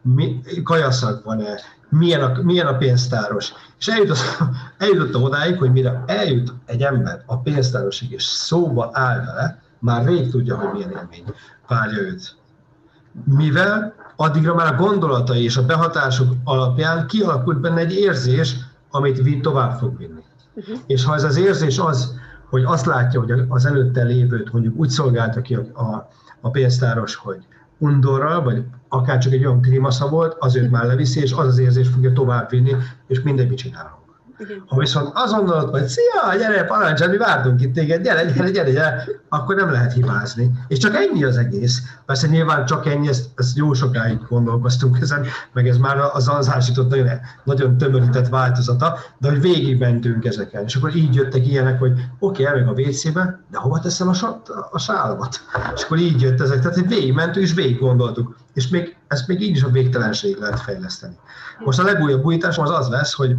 Mi, kajaszak van-e? Milyen a, milyen a pénztáros? És eljutott, eljutottam odáig, hogy mire eljut egy ember a pénztárosig, és szóba áll vele, már rég tudja, hogy milyen élmény várja őt. Mivel addigra már a gondolatai és a behatások alapján kialakult benne egy érzés, amit tovább fog vinni. Uh-huh. És ha ez az érzés az, hogy azt látja, hogy az előtte lévőt mondjuk úgy szolgálta ki a, a, a pénztáros, hogy undorral, vagy akár csak egy olyan klímasza volt, az őt már leviszi, és az az érzés fogja tovább vinni, és mindegy, mit Ha viszont azonnal ott vagy, szia, gyere, parancs, mi vártunk itt téged, gyere, gyere, gyere, gyere, akkor nem lehet hibázni. És csak ennyi az egész. Persze nyilván csak ennyi, ezt, ezt jó sokáig gondolkoztunk ezen, meg ez már az anzásított nagyon, nagyon tömörített változata, de hogy végig mentünk ezeken. És akkor így jöttek ilyenek, hogy oké, okay, elmegyek a WC-be, de hova teszem a, sat, a sálvat? És akkor így jött ezek, tehát hogy végig mentünk és végig gondoltuk. És még, ezt még így is a végtelenség lehet fejleszteni. Most a legújabb újításom az az lesz, hogy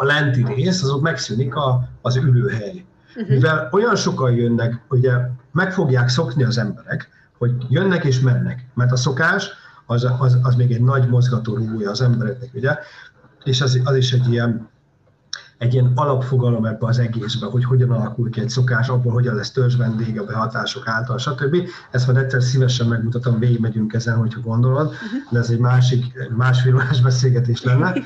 a lenti rész, azok megszűnik a, az ülőhely. Uh-huh. Mivel olyan sokan jönnek, ugye meg fogják szokni az emberek, hogy jönnek és mennek, mert a szokás az, az, az még egy nagy mozgató rúgója az embereknek, ugye, és az, az is egy ilyen, egy ilyen alapfogalom ebbe az egészbe, hogy hogyan alakul ki egy szokás, abból hogyan lesz törzs vendég a behatások által, stb. Ezt majd egyszer szívesen megmutatom, végigmegyünk ezen, hogyha gondolod, uh-huh. de ez egy másik, másfél órás beszélgetés lenne.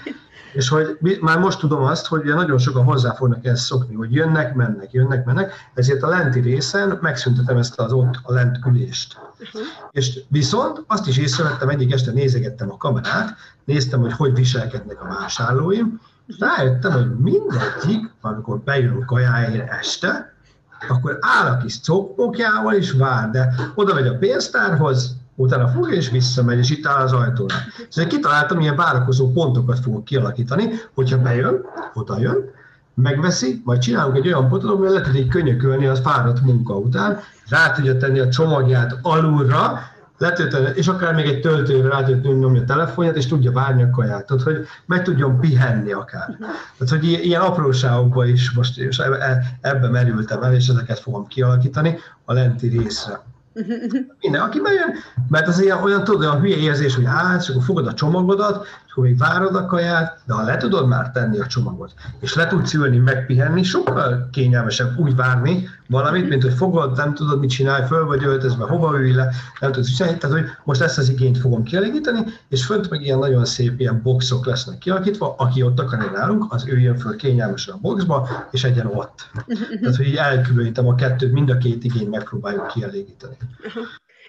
És hogy már most tudom azt, hogy nagyon sokan hozzá fognak ezt szokni, hogy jönnek, mennek, jönnek, mennek, ezért a lenti részen megszüntetem ezt az ott a lent ülést. Uh-huh. És viszont azt is észrevettem, egyik este nézegettem a kamerát, néztem, hogy hogy viselkednek a vásárlóim, és rájöttem, hogy mindegyik, amikor bejön kajáért este, akkor áll a kis cokpokjával is vár, de oda megy a pénztárhoz, utána fogja és visszamegy, és itt áll az ajtóra. Szóval kitaláltam, milyen várakozó pontokat fogok kialakítani, hogyha bejön, oda jön, megveszi, majd csinálunk egy olyan pontot, amivel le tud könyökölni az fáradt munka után, rá tudja tenni a csomagját alulra, letölteni, és akár még egy töltőre rá tudja nyomni a telefonját, és tudja várni a kaját, tehát, hogy meg tudjon pihenni akár. Tehát, hogy ilyen apróságokban is most és ebbe merültem el, és ezeket fogom kialakítani a lenti részre. Minden, aki bejön, mert az ilyen, olyan, tudod, olyan hülye érzés, hogy hát, akkor fogod a csomagodat, akkor még várod a kaját, de ha le tudod már tenni a csomagot, és le tudsz ülni, megpihenni, sokkal kényelmesebb úgy várni valamit, mint hogy fogod, nem tudod, mit csinálj, föl vagy öltözve, hova ülj le, nem tudod csinálni, tehát hogy most ezt az igényt fogom kielégíteni, és fönt meg ilyen nagyon szép ilyen boxok lesznek kialakítva, aki ott akar nálunk, az üljön föl kényelmesen a boxba, és egyen ott. Tehát, hogy így elkülönítem a kettőt, mind a két igényt megpróbáljuk kielégíteni.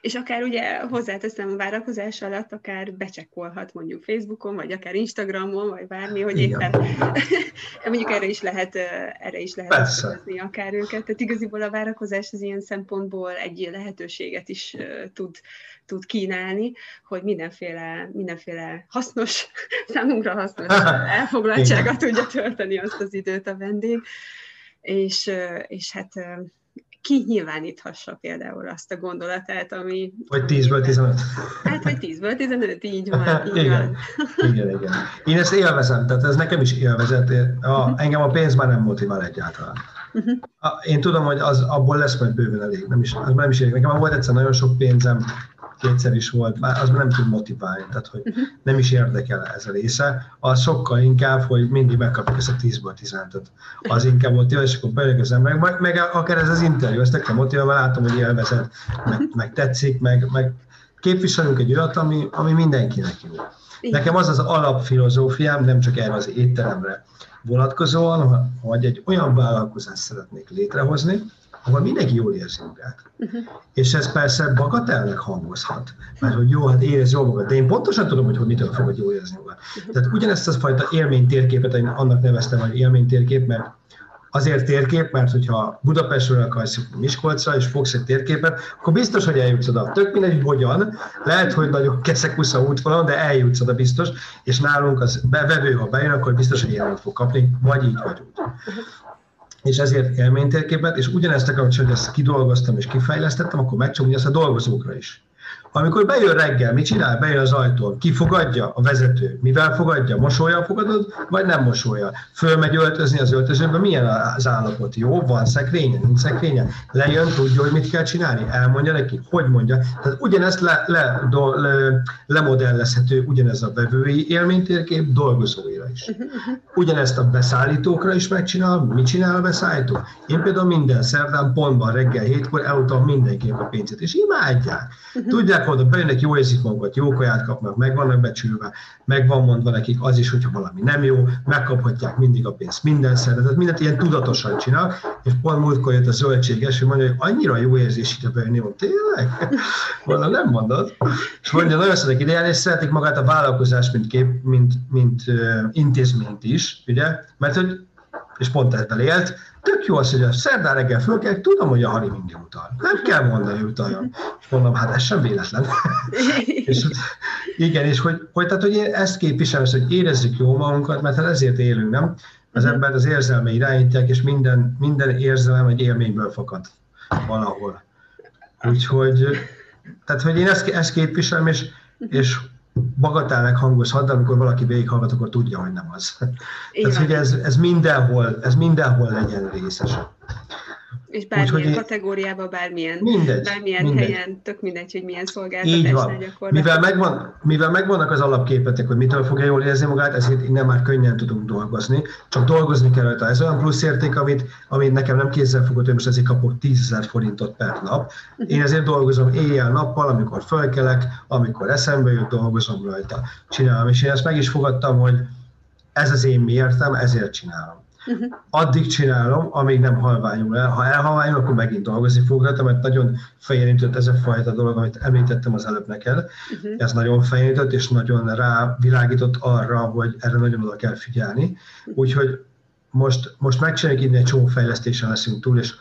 És akár ugye hozzáteszem a várakozás alatt, akár becsekkolhat mondjuk Facebookon, vagy akár Instagramon, vagy bármi, hogy Igen. éppen mondjuk erre is lehet, erre is lehet hozni akár őket. Tehát igaziból a várakozás az ilyen szempontból egy lehetőséget is tud, tud kínálni, hogy mindenféle, mindenféle hasznos, számunkra hasznos elfoglaltságot tudja tölteni azt az időt a vendég. És, és hát kinyilváníthassa például azt a gondolatát, ami... Vagy 10-ből 15. Hát, vagy 10-ből 15, így van. Így igen. Van. igen, igen. Én ezt élvezem, tehát ez nekem is élvezet. A, engem a pénz már nem motivál egyáltalán. Uh-huh. Én tudom, hogy az abból lesz majd bőven elég, nem is, az nem is elég. Nekem volt egyszer nagyon sok pénzem, kétszer is volt, az nem tud motiválni, tehát hogy uh-huh. nem is érdekel ez a része. Az sokkal inkább, hogy mindig megkapjuk ezt a 10-ből 15 Az inkább motivál, és akkor bejön az ember, meg, meg akár ez az interjú, ezt nekem motivál, látom, hogy élvezet, meg, meg tetszik, meg, meg képviselünk egy olyat, ami, ami mindenkinek jó. Nekem az az alapfilozófiám, nem csak erre az étteremre vonatkozóan, hogy egy olyan vállalkozást szeretnék létrehozni, ahol mindenki jól érzi magát. Uh-huh. És ez persze bagatelnek hangozhat, mert hogy jó, hát érez jól magad, de én pontosan tudom, hogy, hogy mitől fogod jól érezni magad. Uh-huh. Tehát ugyanezt a fajta élménytérképet, én annak neveztem, hogy élménytérkép, mert azért térkép, mert hogyha Budapestről akarsz Miskolcra, és fogsz egy térképet, akkor biztos, hogy eljutsz oda. Tök mindegy, hogyan, lehet, hogy nagyon keszekusza útvonalon, de eljutsz oda biztos, és nálunk az bevevő, ha bejön, akkor biztos, hogy élményt fog kapni, vagy így, vagy úgy. És ezért élménytérképet, és ugyanezt akarom, hogy ezt kidolgoztam és kifejlesztettem, akkor megcsinálom ezt a dolgozókra is. Amikor bejön reggel, mit csinál? Bejön az ajtón. Ki fogadja? A vezető. Mivel fogadja? Mosolyan fogadod, vagy nem mosolyan? Fölmegy öltözni az öltözőbe, milyen az állapot? Jó, van szekrénye, nincs szekrénye? Lejön, tudja, hogy mit kell csinálni? Elmondja neki? Hogy mondja? Tehát ugyanezt le, le, do, le, lemodellezhető, ugyanez a vevői élménytérkép dolgozóira is. Ugyanezt a beszállítókra is megcsinál. Mit csinál a beszállító? Én például minden szerdán pontban reggel hétkor elutam mindenkinek a pénzét, és imádják. Tudják, oda bejönnek, jó érzik magukat, jó kaját kapnak, meg vannak becsülve, meg van mondva nekik az is, hogyha valami nem jó, megkaphatják mindig a pénzt minden tehát mindent ilyen tudatosan csinál, és pont múltkor jött a zöldséges, hogy mondja, hogy annyira jó érzés ide bejönni, hogy tényleg? Mondom, nem mondod. És mondja, nagyon szeretek ideálni, és szeretik magát a vállalkozást, mint, kép, mint, mint uh, intézményt is, ugye? Mert hogy és pont ezzel élt, tök jó az, hogy a szerdán reggel föl kell, tudom, hogy a Hari mindig utal. Nem kell mondani, hogy utaljon. És mondom, hát ez sem véletlen. és, igen, és hogy, hogy, tehát, hogy én ezt képviselem, hogy érezzük jó magunkat, mert hát ezért élünk, nem? Az mhm. ember az érzelme irányítják, és minden, minden érzelem egy élményből fakad valahol. Úgyhogy, tehát, hogy én ezt, ezt képviselem, és, és bagatelnek hangozhat, de amikor valaki végighallgat, akkor tudja, hogy nem az. Tehát, hogy ez, ez, mindenhol, ez mindenhol legyen részes. És bármilyen Úgy, kategóriában, bármilyen, mindegy, bármilyen mindegy. helyen, tök mindegy, hogy milyen szolgáltatásnál gyakorlatilag. Mivel, megvan, mivel megvannak az alapképetek, hogy mitől fogja jól érezni magát, ezért innen már könnyen tudunk dolgozni, csak dolgozni kell rajta. Ez olyan plusz érték, amit, amit nekem nem kézzel fogott, hogy most ezért kapok 10 ezer forintot per nap. Én ezért dolgozom éjjel-nappal, amikor fölkelek, amikor eszembe jut, dolgozom rajta. Csinálom, és én ezt meg is fogadtam, hogy ez az én miértem, ezért csinálom. Uh-huh. Addig csinálom, amíg nem halványul el. Ha elhalványul, akkor megint dolgozni fogok mert nagyon fejérintett ez a fajta dolog, amit említettem az előbb neked. Uh-huh. Ez nagyon fejérintett, és nagyon rávilágított arra, hogy erre nagyon oda kell figyelni. Uh-huh. Úgyhogy most, most megcsináljuk innen egy csomó fejlesztésen leszünk túl, és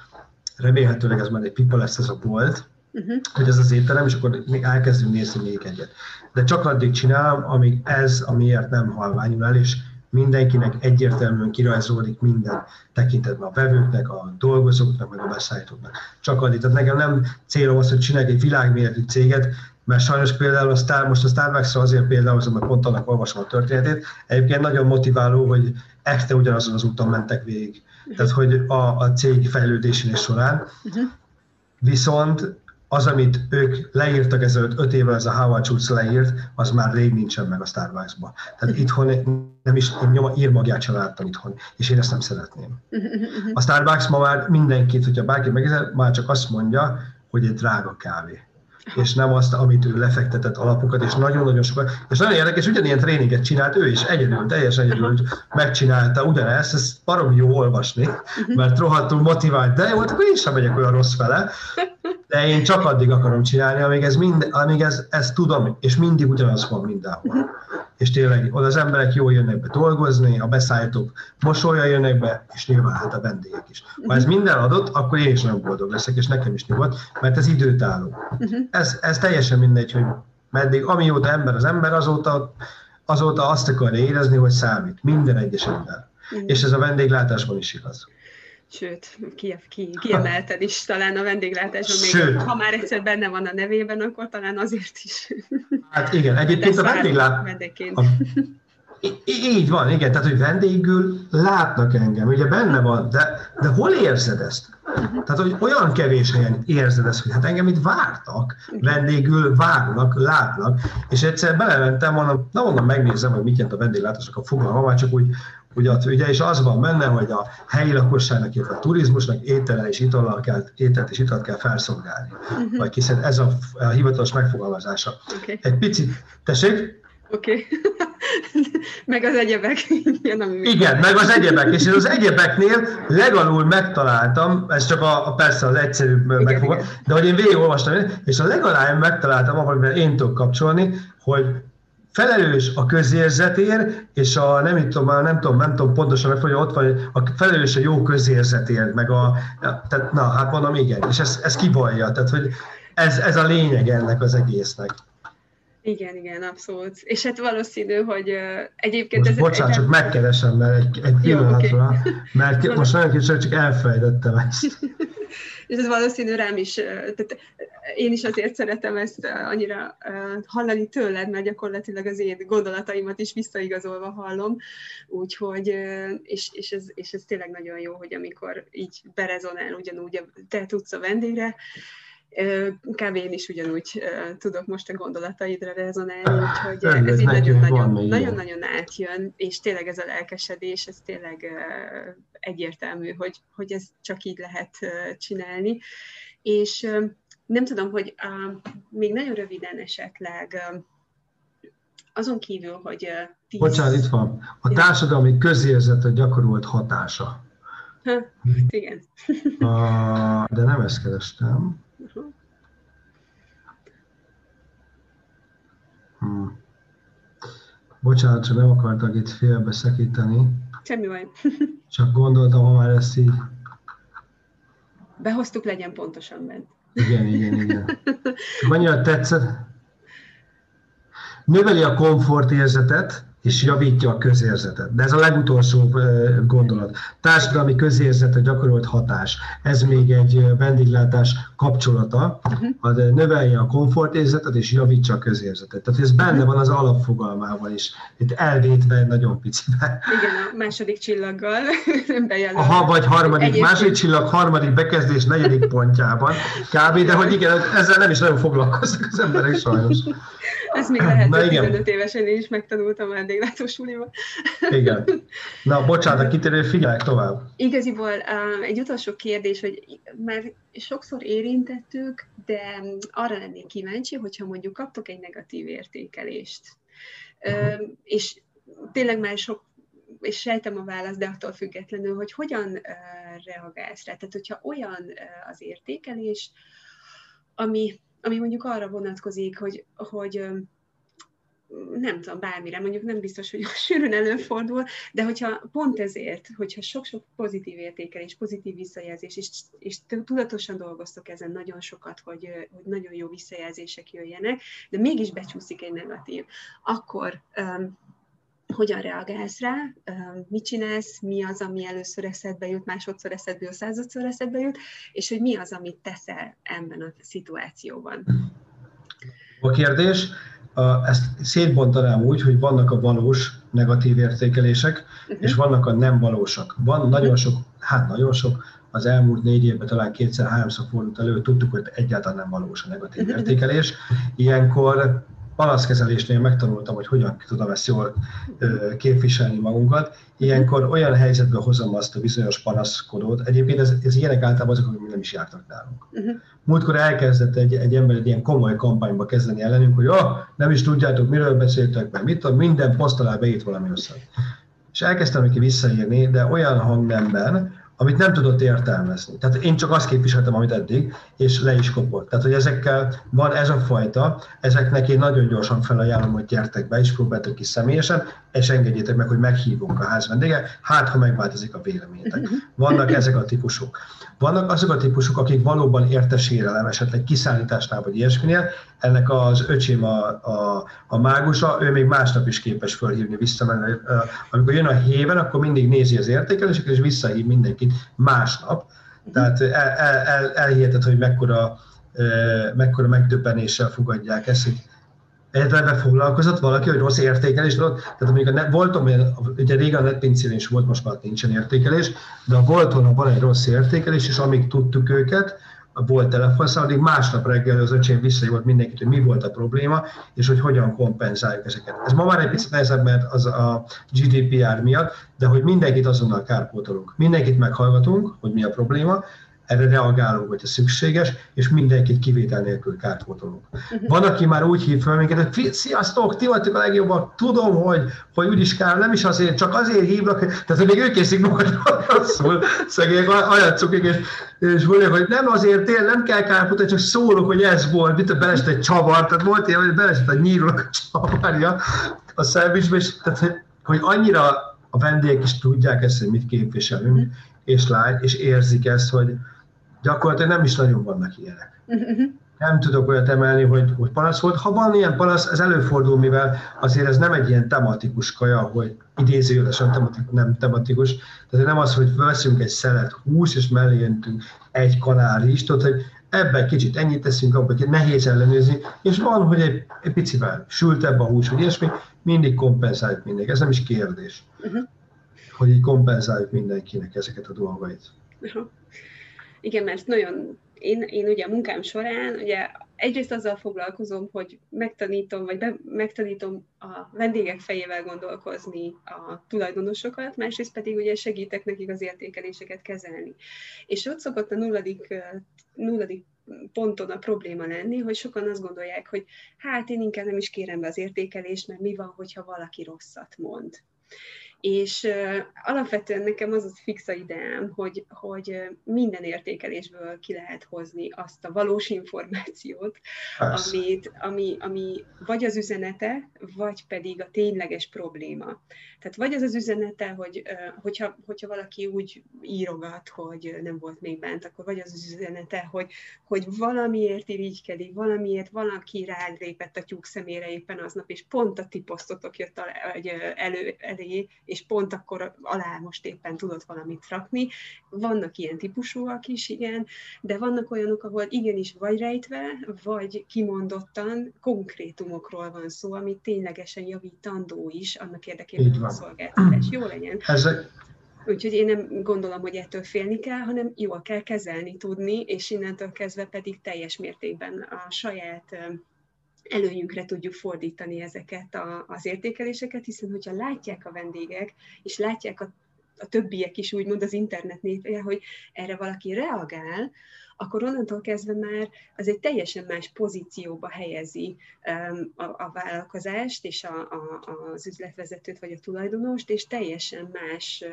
remélhetőleg ez már egy pipa lesz ez a bolt, uh-huh. hogy ez az étterem, és akkor még elkezdünk nézni még egyet. De csak addig csinálom, amíg ez, amiért nem halványul el, és mindenkinek egyértelműen kirajzolódik minden tekintetben a vevőknek, a dolgozóknak, meg a beszállítóknak. Csak addig. Tehát nekem nem célom az, hogy csinálj egy világméretű céget, mert sajnos például a Star, most a starbucks azért például, mert pont annak olvasom a történetét, egyébként nagyon motiváló, hogy este ugyanazon az úton mentek végig. Tehát, hogy a, a cég fejlődésének során. Uh-huh. Viszont az, amit ők leírtak ezelőtt öt évvel, ez a Howard Schultz leírt, az már rég nincsen meg a Starbucksban. Tehát itthon nem is nyoma, írmagját sem láttam itthon, és én ezt nem szeretném. A Starbucks ma már mindenkit, hogyha bárki megnézel, már csak azt mondja, hogy egy drága kávé és nem azt, amit ő lefektetett alapokat, és nagyon-nagyon sokat, és nagyon érdekes, ugyanilyen tréninget csinált ő is, egyedül, teljesen egyedül megcsinálta ugyanezt, ez barom jó olvasni, mert rohadtul motivált, de jó, akkor én sem megyek olyan rossz fele, de én csak addig akarom csinálni, amíg, ez mind, amíg ez, ezt tudom, és mindig ugyanaz van mindenhol. És tényleg oda az emberek jól jönnek be dolgozni, a beszállítók mosolyan jönnek be, és nyilván hát a vendégek is. Ha ez minden adott, akkor én is nagyon boldog leszek, és nekem is nyugodt, mert ez időtálló. Ez, ez teljesen mindegy, hogy meddig, amióta ember az ember, azóta, azóta azt akarja érezni, hogy számít. Minden egyes ember. És ez a vendéglátásban is igaz. Sőt, ki, ki, kiemelted is talán a vendéglátásban, még ha már egyszer benne van a nevében, akkor talán azért is. Hát igen, egyébként a vendéglát... A, Így van, igen, tehát hogy vendégül látnak engem, ugye benne van, de, de hol érzed ezt? Tehát, hogy olyan kevés helyen érzed ezt, hogy hát engem itt vártak, vendégül várnak, látnak, és egyszer belementem, mondom, na mondom, megnézem, hogy mit jelent a vendéglátásnak a fogalma, már csak úgy, ugye, ugye, és az van benne, hogy a helyi lakosságnak, illetve a turizmusnak étele és itallal kell, ételt és italt kell felszolgálni. Uh-huh. Vagy hiszen ez a, a hivatalos megfogalmazása. Okay. Egy picit, tessék? Oké. Okay. meg az egyebek. Igen, ami Igen, meg az egyebek. És az egyebeknél legalul megtaláltam, ez csak a, a persze az egyszerűbb megfogalmazás, de hogy én végigolvastam, és a legalább megtaláltam, ahol én tudok kapcsolni, hogy felelős a közérzetért, és a nem tudom, nem tudom, nem tudom pontosan megfogja, ott van, a felelős a jó közérzetért, meg a, tehát na, hát mondom, igen, és ez, ez kibolja, tehát hogy ez, ez a lényeg ennek az egésznek. Igen, igen, abszolút. És hát valószínű, hogy uh, egyébként... Most ez bocsánat, egy... csak megkeresem, mert egy, egy pillanatra, okay. mert most nagyon kicsit csak elfelejtettem ezt. és ez valószínű rám is, tehát én is azért szeretem ezt annyira hallani tőled, mert gyakorlatilag az én gondolataimat is visszaigazolva hallom, úgyhogy, és, és, ez, és ez tényleg nagyon jó, hogy amikor így berezonál ugyanúgy, te tudsz a vendégre, Kb. én is ugyanúgy tudok most a gondolataidra rezonálni, úgyhogy ez így nagyon-nagyon, nagyon-nagyon átjön, és tényleg ez a lelkesedés, ez tényleg egyértelmű, hogy, hogy ez csak így lehet csinálni. És nem tudom, hogy még nagyon röviden esetleg azon kívül, hogy... Tíz... Bocsánat, itt van. A társadalmi közérzetet gyakorolt hatása. Ha, igen. de nem ezt kerestem. Hmm. Bocsánat, csak nem akartak itt félbe szekíteni. Semmi baj. csak gondoltam, ha már ezt így... Behoztuk, legyen pontosan bent. Igen, igen, igen. Annyira tetszett. Növeli a komfortérzetet, és javítja a közérzetet. De ez a legutolsó gondolat. Társadalmi közérzete gyakorolt hatás. Ez még egy vendéglátás kapcsolata, uh-huh. növelje a komfortérzetet és javítsa a közérzetet. Tehát ez benne uh-huh. van az alapfogalmával is. Itt elvétve nagyon piciben. Igen, a második csillaggal bejelöl. Ha vagy harmadik, Egyébként. második csillag, harmadik bekezdés, negyedik pontjában kb. De hogy igen, ezzel nem is nagyon foglalkoznak az emberek sajnos. Ez még lehet, hogy 15 évesen én is megtanultam a vendéglátósuliba. Igen. Na, bocsánat, kitérő, figyelj tovább. Igaziból um, egy utolsó kérdés, hogy már sokszor érintettük, de arra lennék kíváncsi, hogyha mondjuk kaptok egy negatív értékelést, uh-huh. um, és tényleg már sok és sejtem a választ, de attól függetlenül, hogy hogyan uh, reagálsz rá. Tehát, hogyha olyan uh, az értékelés, ami ami mondjuk arra vonatkozik, hogy, hogy nem tudom, bármire, mondjuk nem biztos, hogy sűrűn előfordul, de hogyha pont ezért, hogyha sok-sok pozitív értékelés, pozitív visszajelzés, és, és tudatosan dolgoztok ezen nagyon sokat, hogy, hogy nagyon jó visszajelzések jöjjenek, de mégis becsúszik egy negatív, akkor um, hogyan reagálsz rá, mit csinálsz, mi az, ami először eszedbe jut, másodszor eszedbe jut, századszor eszedbe jut, és hogy mi az, amit teszel ebben a szituációban. A kérdés, ezt szétbontanám úgy, hogy vannak a valós negatív értékelések, uh-huh. és vannak a nem valósak. Van nagyon sok, hát nagyon sok, az elmúlt négy évben talán kétszer-háromszor fordult elő, tudtuk, hogy egyáltalán nem valós a negatív uh-huh. értékelés. Ilyenkor panaszkezelésnél megtanultam, hogy hogyan tudom ezt jól képviselni magunkat. Ilyenkor olyan helyzetbe hozom azt a bizonyos panaszkodót. Egyébként ez, ez ilyenek általában azok, akik nem is jártak nálunk. Uh-huh. Múltkor elkezdett egy, egy ember egy ilyen komoly kampányba kezdeni ellenünk, hogy oh, nem is tudjátok, miről beszéltek, meg mit tudom, minden poszt alá beírt valami össze. És elkezdtem neki visszaírni, de olyan hangnemben, amit nem tudott értelmezni. Tehát én csak azt képviseltem, amit eddig, és le is kopott. Tehát, hogy ezekkel van ez a fajta, ezeknek én nagyon gyorsan felajánlom, hogy gyertek be, és próbáltok ki személyesen, és engedjétek meg, hogy meghívunk a ház vendége, hát ha megváltozik a véleményetek. Vannak ezek a típusok. Vannak azok a típusok, akik valóban értesérelem, esetleg kiszállításnál vagy ilyesminél, ennek az öcsém a, a, a mágusa, ő még másnap is képes fölhívni vissza, mert amikor jön a héven, akkor mindig nézi az értékeléseket, és visszahív mindenkit másnap. Tehát el, el, el, elhiheted, hogy mekkora, mekkora megdöbbenéssel fogadják ezt, hogy egyáltalán foglalkozott valaki, hogy rossz értékelés adott. Tehát amikor ne, volt olyan, ugye régen a netpincén is volt, most már nincsen értékelés, de a Volton van egy rossz értékelés, és amíg tudtuk őket, volt telefonszám, addig másnap reggel az öcsém visszajött mindenkit, hogy mi volt a probléma, és hogy hogyan kompenzáljuk ezeket. Ez ma már egy picit nehezebb, mert az a GDPR miatt, de hogy mindenkit azonnal kárpótolunk. Mindenkit meghallgatunk, hogy mi a probléma, erre reagálunk, hogyha szükséges, és mindenkit kivétel nélkül kárpótolunk. Van, aki már úgy hív fel minket, hogy sziasztok, ti vagytok a legjobbak, tudom, hogy, hogy úgyis kár, nem is azért, csak azért hívnak, tehát hogy még ők készik magukat rosszul, szegények, ajatszukik, és, és mondják, hogy nem azért, tényleg nem kell kárpótolni, csak szólok, hogy ez volt, mit belesett egy csavar, tehát volt ilyen, hogy belesett a nyírónak a csavarja a szervizsbe, és tehát, hogy, hogy annyira a vendégek is tudják ezt, hogy mit képviselünk, és lát, és érzik ezt, hogy, gyakorlatilag nem is nagyon vannak ilyenek. Nem tudok olyat emelni, hogy, hogy panasz volt. Ha van ilyen panasz, ez előfordul, mivel azért ez nem egy ilyen tematikus kaja, hogy idézőjelesen tematikus, nem tematikus. Tehát nem az, hogy veszünk egy szelet hús, és mellé jöntünk egy kanál tudod, hogy ebben kicsit ennyit teszünk, abban nehéz ellenőrizni, és van, hogy egy, egy picivel sültebb a hús, vagy ilyesmi, mindig kompenzáljuk mindenki. Ez nem is kérdés, uh-huh. hogy így kompenzáljuk mindenkinek ezeket a dolgait. Uh-huh. Igen, mert nagyon, én, én ugye a munkám során, ugye egyrészt azzal foglalkozom, hogy megtanítom, vagy be, megtanítom a vendégek fejével gondolkozni a tulajdonosokat, másrészt pedig ugye segítek nekik az értékeléseket kezelni. És ott szokott a nulladik, nulladik ponton a probléma lenni, hogy sokan azt gondolják, hogy hát én inkább nem is kérem be az értékelést, mert mi van, hogyha valaki rosszat mond. És alapvetően nekem az az fixa ideám, hogy, hogy minden értékelésből ki lehet hozni azt a valós információt, amit, ami, ami vagy az üzenete, vagy pedig a tényleges probléma. Tehát vagy az az üzenete, hogy hogyha, hogyha valaki úgy írogat, hogy nem volt még bent, akkor vagy az az üzenete, hogy, hogy valamiért irigykedik, valamiért valaki rád lépett a tyúk szemére éppen aznap, és pont a ti posztotok jött elő, elé, és pont akkor alá most éppen tudott valamit rakni. Vannak ilyen típusúak is, igen, de vannak olyanok, ahol igenis vagy rejtve, vagy kimondottan konkrétumokról van szó, ami ténylegesen javítandó is, annak érdekében, hogy a szolgáltatás jó legyen. Ezek, Úgyhogy én nem gondolom, hogy ettől félni kell, hanem jól kell kezelni tudni, és innentől kezdve pedig teljes mértékben a saját előnyünkre tudjuk fordítani ezeket a, az értékeléseket, hiszen hogyha látják a vendégek, és látják a, a többiek is úgymond az internetnél, hogy erre valaki reagál, akkor onnantól kezdve már az egy teljesen más pozícióba helyezi a, a vállalkozást és a, a, az üzletvezetőt vagy a tulajdonost, és teljesen más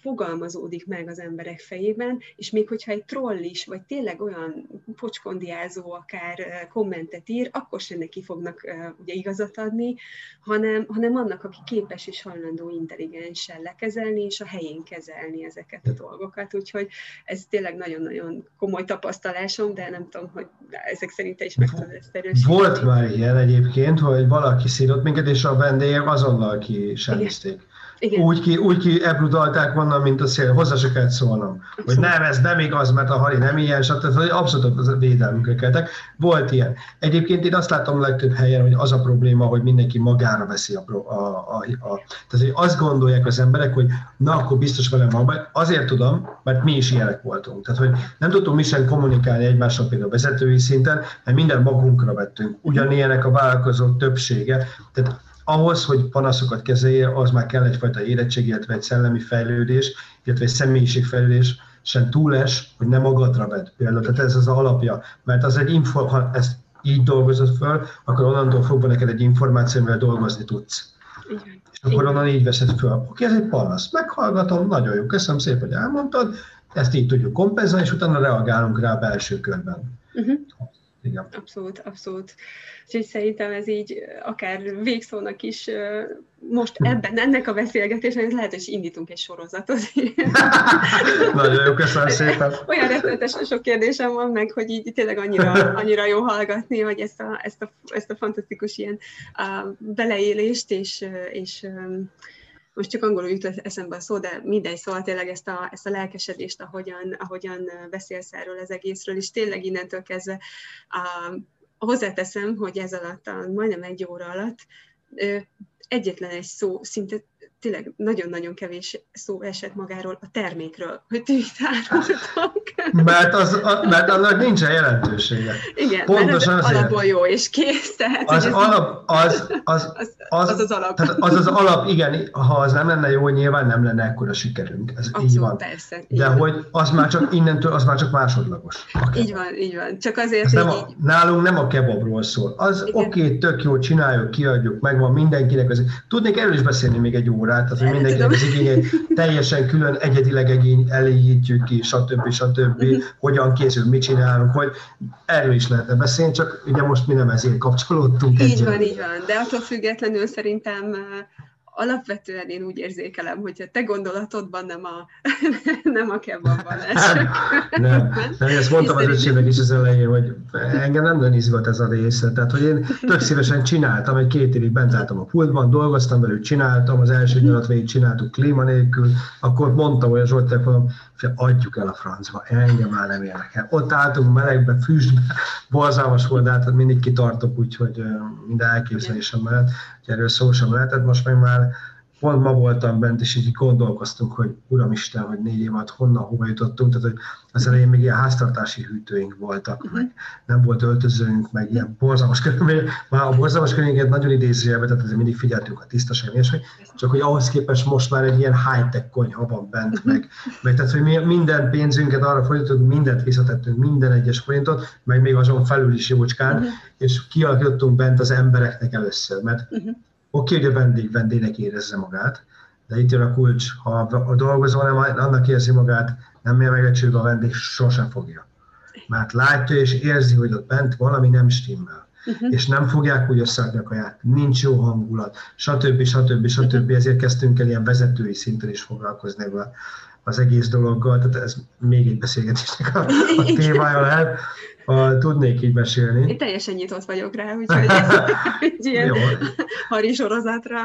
fogalmazódik meg az emberek fejében, és még hogyha egy troll is, vagy tényleg olyan pocskondiázó akár kommentet ír, akkor sem neki fognak ugye igazat adni, hanem, hanem annak, aki képes és hajlandó intelligensen lekezelni, és a helyén kezelni ezeket a dolgokat. Úgyhogy ez tényleg nagyon-nagyon komoly tapasztalásom, de nem tudom, hogy ezek szerint te is meg tudod ezt erősíteni. Volt már ilyen egyébként, hogy valaki szírott minket, és a vendégek azonnal kisemizték. Igen. Úgy ki, úgy ki ebrudalták volna, mint a szél, hozzá se kellett szólnom. Hogy nem, ez nem igaz, mert a Hari nem ilyen, stb. Abszolút védelmünkre keltek. Volt ilyen. Egyébként én azt látom legtöbb helyen, hogy az a probléma, hogy mindenki magára veszi a, a, a, a tehát, hogy azt gondolják az emberek, hogy na, akkor biztos velem van baj. Azért tudom, mert mi is ilyenek voltunk. Tehát, hogy nem tudtunk mi sem kommunikálni egymással például vezetői szinten, mert minden magunkra vettünk. Ugyanilyenek a vállalkozók többsége. Tehát ahhoz, hogy panaszokat kezelje, az már kell egyfajta érettség, illetve egy szellemi fejlődés, illetve egy személyiségfejlődés, sem túles, hogy nem magadra vedd például. Tehát ez az alapja. Mert az egy info, ha ezt így dolgozod föl, akkor onnantól fogva neked egy információ, amivel dolgozni tudsz. Igen. És akkor onnan így veszed föl. Oké, ez egy panasz. Meghallgatom, nagyon jó, köszönöm szépen, hogy elmondtad, ezt így tudjuk kompenzálni, és utána reagálunk rá a belső körben. Uh-huh. Igen. Abszolút, abszolút. Úgyhogy szerintem ez így akár végszónak is most ebben, ennek a beszélgetésnek lehet, hogy indítunk egy sorozatot. Nagyon jó, köszönöm szépen. Olyan rettenetesen sok kérdésem van meg, hogy így tényleg annyira, annyira jó hallgatni, hogy ezt a, ezt a, ezt a fantasztikus ilyen a beleélést és, és most csak angolul jut eszembe a szó, de mindegy, szóval tényleg ezt a, ezt a lelkesedést, ahogyan, ahogyan beszélsz erről az egészről, és tényleg innentől kezdve a, hozzáteszem, hogy ez alatt, a, majdnem egy óra alatt egyetlen egy szó, szinte tényleg nagyon-nagyon kevés szó esett magáról a termékről, hogy ti mit árultok. Mert, az, a, mert annak nincsen jelentősége. Igen, Pontosan mert az alapból jó és kész. Tehát, az, alap, az, az, az, az, az, az alap. Tehát az az alap, igen, ha az nem lenne jó, nyilván nem lenne ekkora sikerünk. Ez Abszolút, így van. Persze, így De van. hogy az már csak innentől, az már csak másodlagos. Így van, így van. Csak azért, nem a, így... Nálunk nem a kebabról szól. Az oké, okay, tök jó, csináljuk, kiadjuk, megvan mindenkinek. Az... Tudnék erről is beszélni még egy órát, tehát hogy mindenkinek az igényeit teljesen külön egyedileg egény elégítjük ki, stb. stb. Uh-huh. Hogyan készül, mit csinálunk, hogy erről is lehetne beszélni, csak ugye most mi nem ezért kapcsolódtunk. Így egyen. van, így van, de attól függetlenül szerintem alapvetően én úgy érzékelem, hogy a te gondolatodban nem a, nem a kebabban esik. nem, nem, ezt mondtam az öcsémnek is az elején, hogy engem nem nagyon izgat ez a része. Tehát, hogy én tök szívesen csináltam, egy két évig bent álltam a pultban, dolgoztam velük, csináltam, az első nyarat végig csináltuk klíma nélkül, akkor mondtam, hogy a Hogy adjuk el a francba, engem már nem érdekel. Ott álltunk melegbe, füstbe, borzalmas volt, de hát mindig kitartok, úgyhogy minden elképzelésem mellett, hogy erről szó sem lehetett, most meg már pont ma voltam bent, és így gondolkoztunk, hogy Uramisten, hogy négy év alatt honnan, hova jutottunk, tehát hogy az elején még ilyen háztartási hűtőink voltak, uh-huh. meg nem volt öltözőnk, meg ilyen borzalmas körülmények, már a borzalmas körülményeket nagyon idézőjelben, tehát azért mindig figyeltünk a tisztaság, és hogy csak hogy ahhoz képest most már egy ilyen high-tech konyha van bent, meg, meg tehát, hogy mi minden pénzünket arra fordítottunk, mindent visszatettünk, minden egyes forintot, meg még azon felül is jócskán, uh-huh. és kialakítottunk bent az embereknek először, mert uh-huh Oké, hogy a vendég vendégnek érezze magát, de itt jön a kulcs, ha a dolgozó nem annak érzi magát, nem mér meg a vendég sosem fogja. Mert látja és érzi, hogy ott bent valami nem stimmel. Uh-huh. és nem fogják úgy összeadni a kaját, nincs jó hangulat, stb. stb. stb. Uh-huh. Ezért kezdtünk el ilyen vezetői szinten is foglalkozni az egész dologgal, tehát ez még egy beszélgetésnek a, a témája lehet ha tudnék így mesélni. Én teljesen nyitott vagyok rá, úgyhogy egy ilyen Jó. hari sorozatra,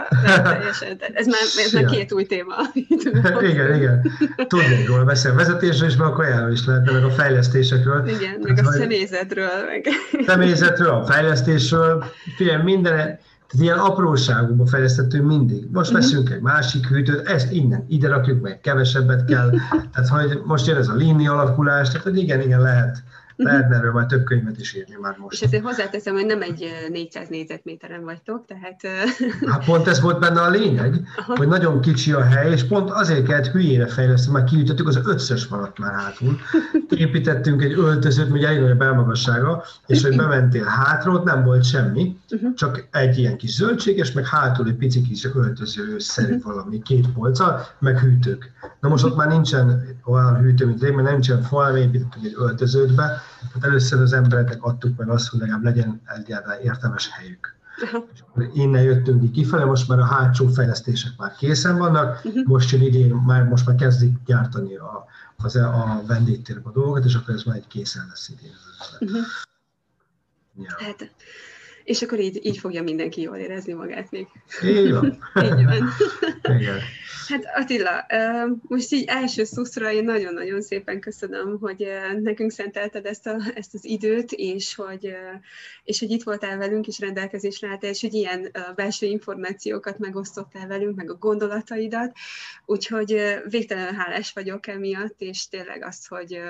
teljesen, ez már, ez már két új téma. igen, igen. Tudnék róla beszélni. Vezetésről is, meg a kajáról is lehetne, meg a fejlesztésekről. Igen, meg a személyzetről. Meg... Személyzetről, a fejlesztésről. Figyelj, minden, tehát ilyen apróságokba fejlesztettünk mindig. Most uh-huh. veszünk egy másik hűtőt, ezt innen, ide rakjuk meg, kevesebbet kell. Tehát, hogy most jön ez a líni alakulás, tehát, hogy igen, igen, lehet Lehetne erről majd több könyvet is írni már most. És ezért hozzáteszem, hogy nem egy 400 négyzetméteren vagytok, tehát... Hát pont ez volt benne a lényeg, Aha. hogy nagyon kicsi a hely, és pont azért kellett hülyére fejleszteni, mert kiütöttük az összes falat már hátul. Építettünk egy öltözőt, ugye elég nagy a belmagassága, és hogy bementél hátra, ott nem volt semmi, uh-huh. csak egy ilyen kis zöldség, és meg hátul egy pici kis öltöző szerű uh-huh. valami, két polca, meg hűtők. Na most ott már nincsen olyan hűtő, mint rég, mert nincsen fal, építettünk egy öltözőt be, tehát először az embereknek adtuk meg azt, hogy legalább legyen egyáltalán értelmes helyük. Uh-huh. És akkor innen jöttünk ki kifele, most már a hátsó fejlesztések már készen vannak, uh-huh. most jön idén, már, most már kezdik gyártani a, az, a vendégtérbe a dolgokat, és akkor ez már egy készen lesz idén. Uh-huh. Ja. Hát, és akkor így, így fogja mindenki jól érezni magát még. Így van. így van. Igen. Hát Attila, most így első szuszra én nagyon-nagyon szépen köszönöm, hogy nekünk szentelted ezt, a, ezt az időt, és hogy, és hogy itt voltál velünk, és rendelkezésre álltál, és hogy ilyen belső információkat megosztottál velünk, meg a gondolataidat, úgyhogy végtelenül hálás vagyok emiatt, és tényleg az, hogy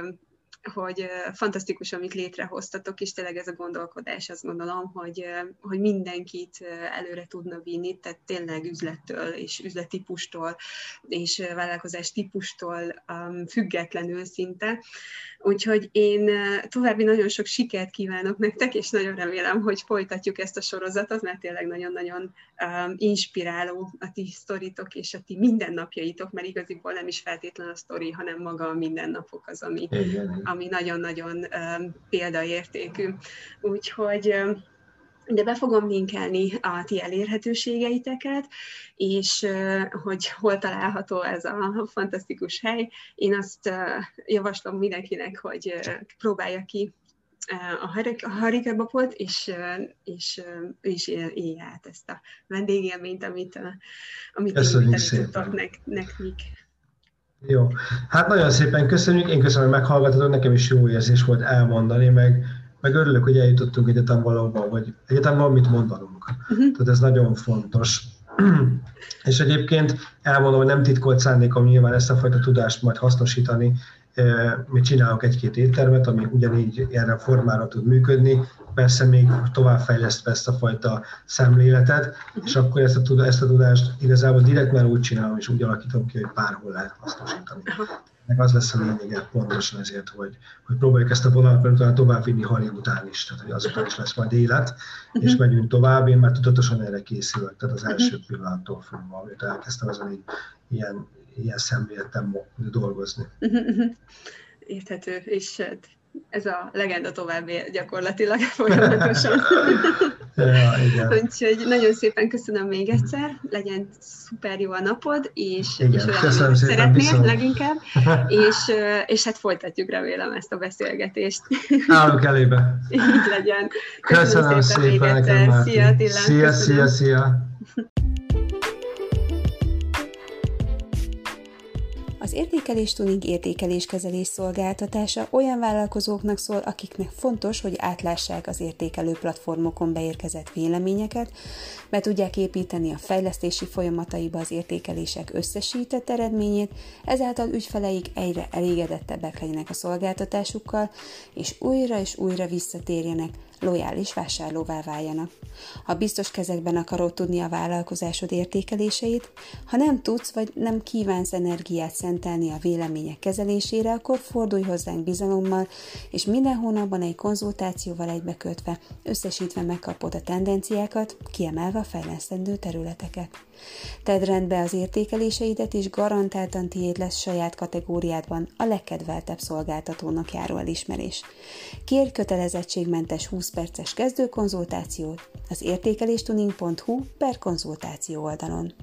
hogy fantasztikus, amit létrehoztatok, és tényleg ez a gondolkodás, azt gondolom, hogy, hogy mindenkit előre tudna vinni, tehát tényleg üzlettől és üzletípustól és vállalkozás típustól um, függetlenül szinte. Úgyhogy én további nagyon sok sikert kívánok nektek, és nagyon remélem, hogy folytatjuk ezt a sorozatot, mert tényleg nagyon-nagyon um, inspiráló a ti sztoritok és a ti mindennapjaitok, mert igaziból nem is feltétlen a sztori, hanem maga a mindennapok az, ami, ami nagyon-nagyon példaértékű. Úgyhogy de be fogom linkelni a ti elérhetőségeiteket, és hogy hol található ez a fantasztikus hely. Én azt javaslom mindenkinek, hogy próbálja ki a harikebapot, és, és ő is élje át ezt a vendégélményt, amit, amit én nek, nekik. Jó. Hát nagyon szépen köszönjük, én köszönöm, hogy meghallgatod, nekem is jó érzés volt elmondani, meg meg örülök, hogy eljutottunk egyetem valóban, vagy egyetem van mit mondanunk. Uh-huh. Tehát ez nagyon fontos. És egyébként elmondom, hogy nem titkolt szándékom nyilván ezt a fajta tudást majd hasznosítani. Mi csinálok egy-két éttermet, ami ugyanígy erre a formára tud működni, persze még továbbfejlesztve ezt a fajta szemléletet, és akkor ezt a, ezt a tudást igazából direkt már úgy csinálom, és úgy alakítom ki, hogy bárhol lehet hasznosítani. Meg az lesz a lényege pontosan ezért, hogy, hogy próbáljuk ezt a vonalat tovább vinni Hali után is, tehát hogy azután is lesz majd élet, uh-huh. és megyünk tovább. Én már tudatosan erre készülök, tehát az első uh-huh. pillanattól fogva, amit elkezdtem ezen így, ilyen, ilyen szemléletem dolgozni. Uh-huh. Érthető, és hát ez a legenda tovább gyakorlatilag folyamatosan. ja, igen. Úgyhogy nagyon szépen köszönöm még egyszer, legyen szuper jó a napod, és, igen, és olyan, szeretnél viszont. leginkább, és, és hát folytatjuk remélem ezt a beszélgetést. Állunk elébe. Így legyen. Köszönöm, köszönöm szépen, szépen még egyszer. Szia Attila. Szia, szia, szia. Az értékelés tuning értékeléskezelés szolgáltatása olyan vállalkozóknak szól, akiknek fontos, hogy átlássák az értékelő platformokon beérkezett véleményeket, be tudják építeni a fejlesztési folyamataiba az értékelések összesített eredményét, ezáltal ügyfeleik egyre elégedettebbek legyenek a szolgáltatásukkal, és újra és újra visszatérjenek lojális vásárlóvá váljanak. Ha biztos kezekben akarod tudni a vállalkozásod értékeléseit, ha nem tudsz vagy nem kívánsz energiát szentelni a vélemények kezelésére, akkor fordulj hozzánk bizalommal, és minden hónapban egy konzultációval egybekötve, összesítve megkapod a tendenciákat, kiemelve a fejlesztendő területeket. Tedd rendbe az értékeléseidet, és garantáltan tiéd lesz saját kategóriádban a legkedveltebb szolgáltatónak járó elismerés. Kérj kötelezettségmentes 20 perces kezdőkonzultációt az értékeléstuning.hu per konzultáció oldalon.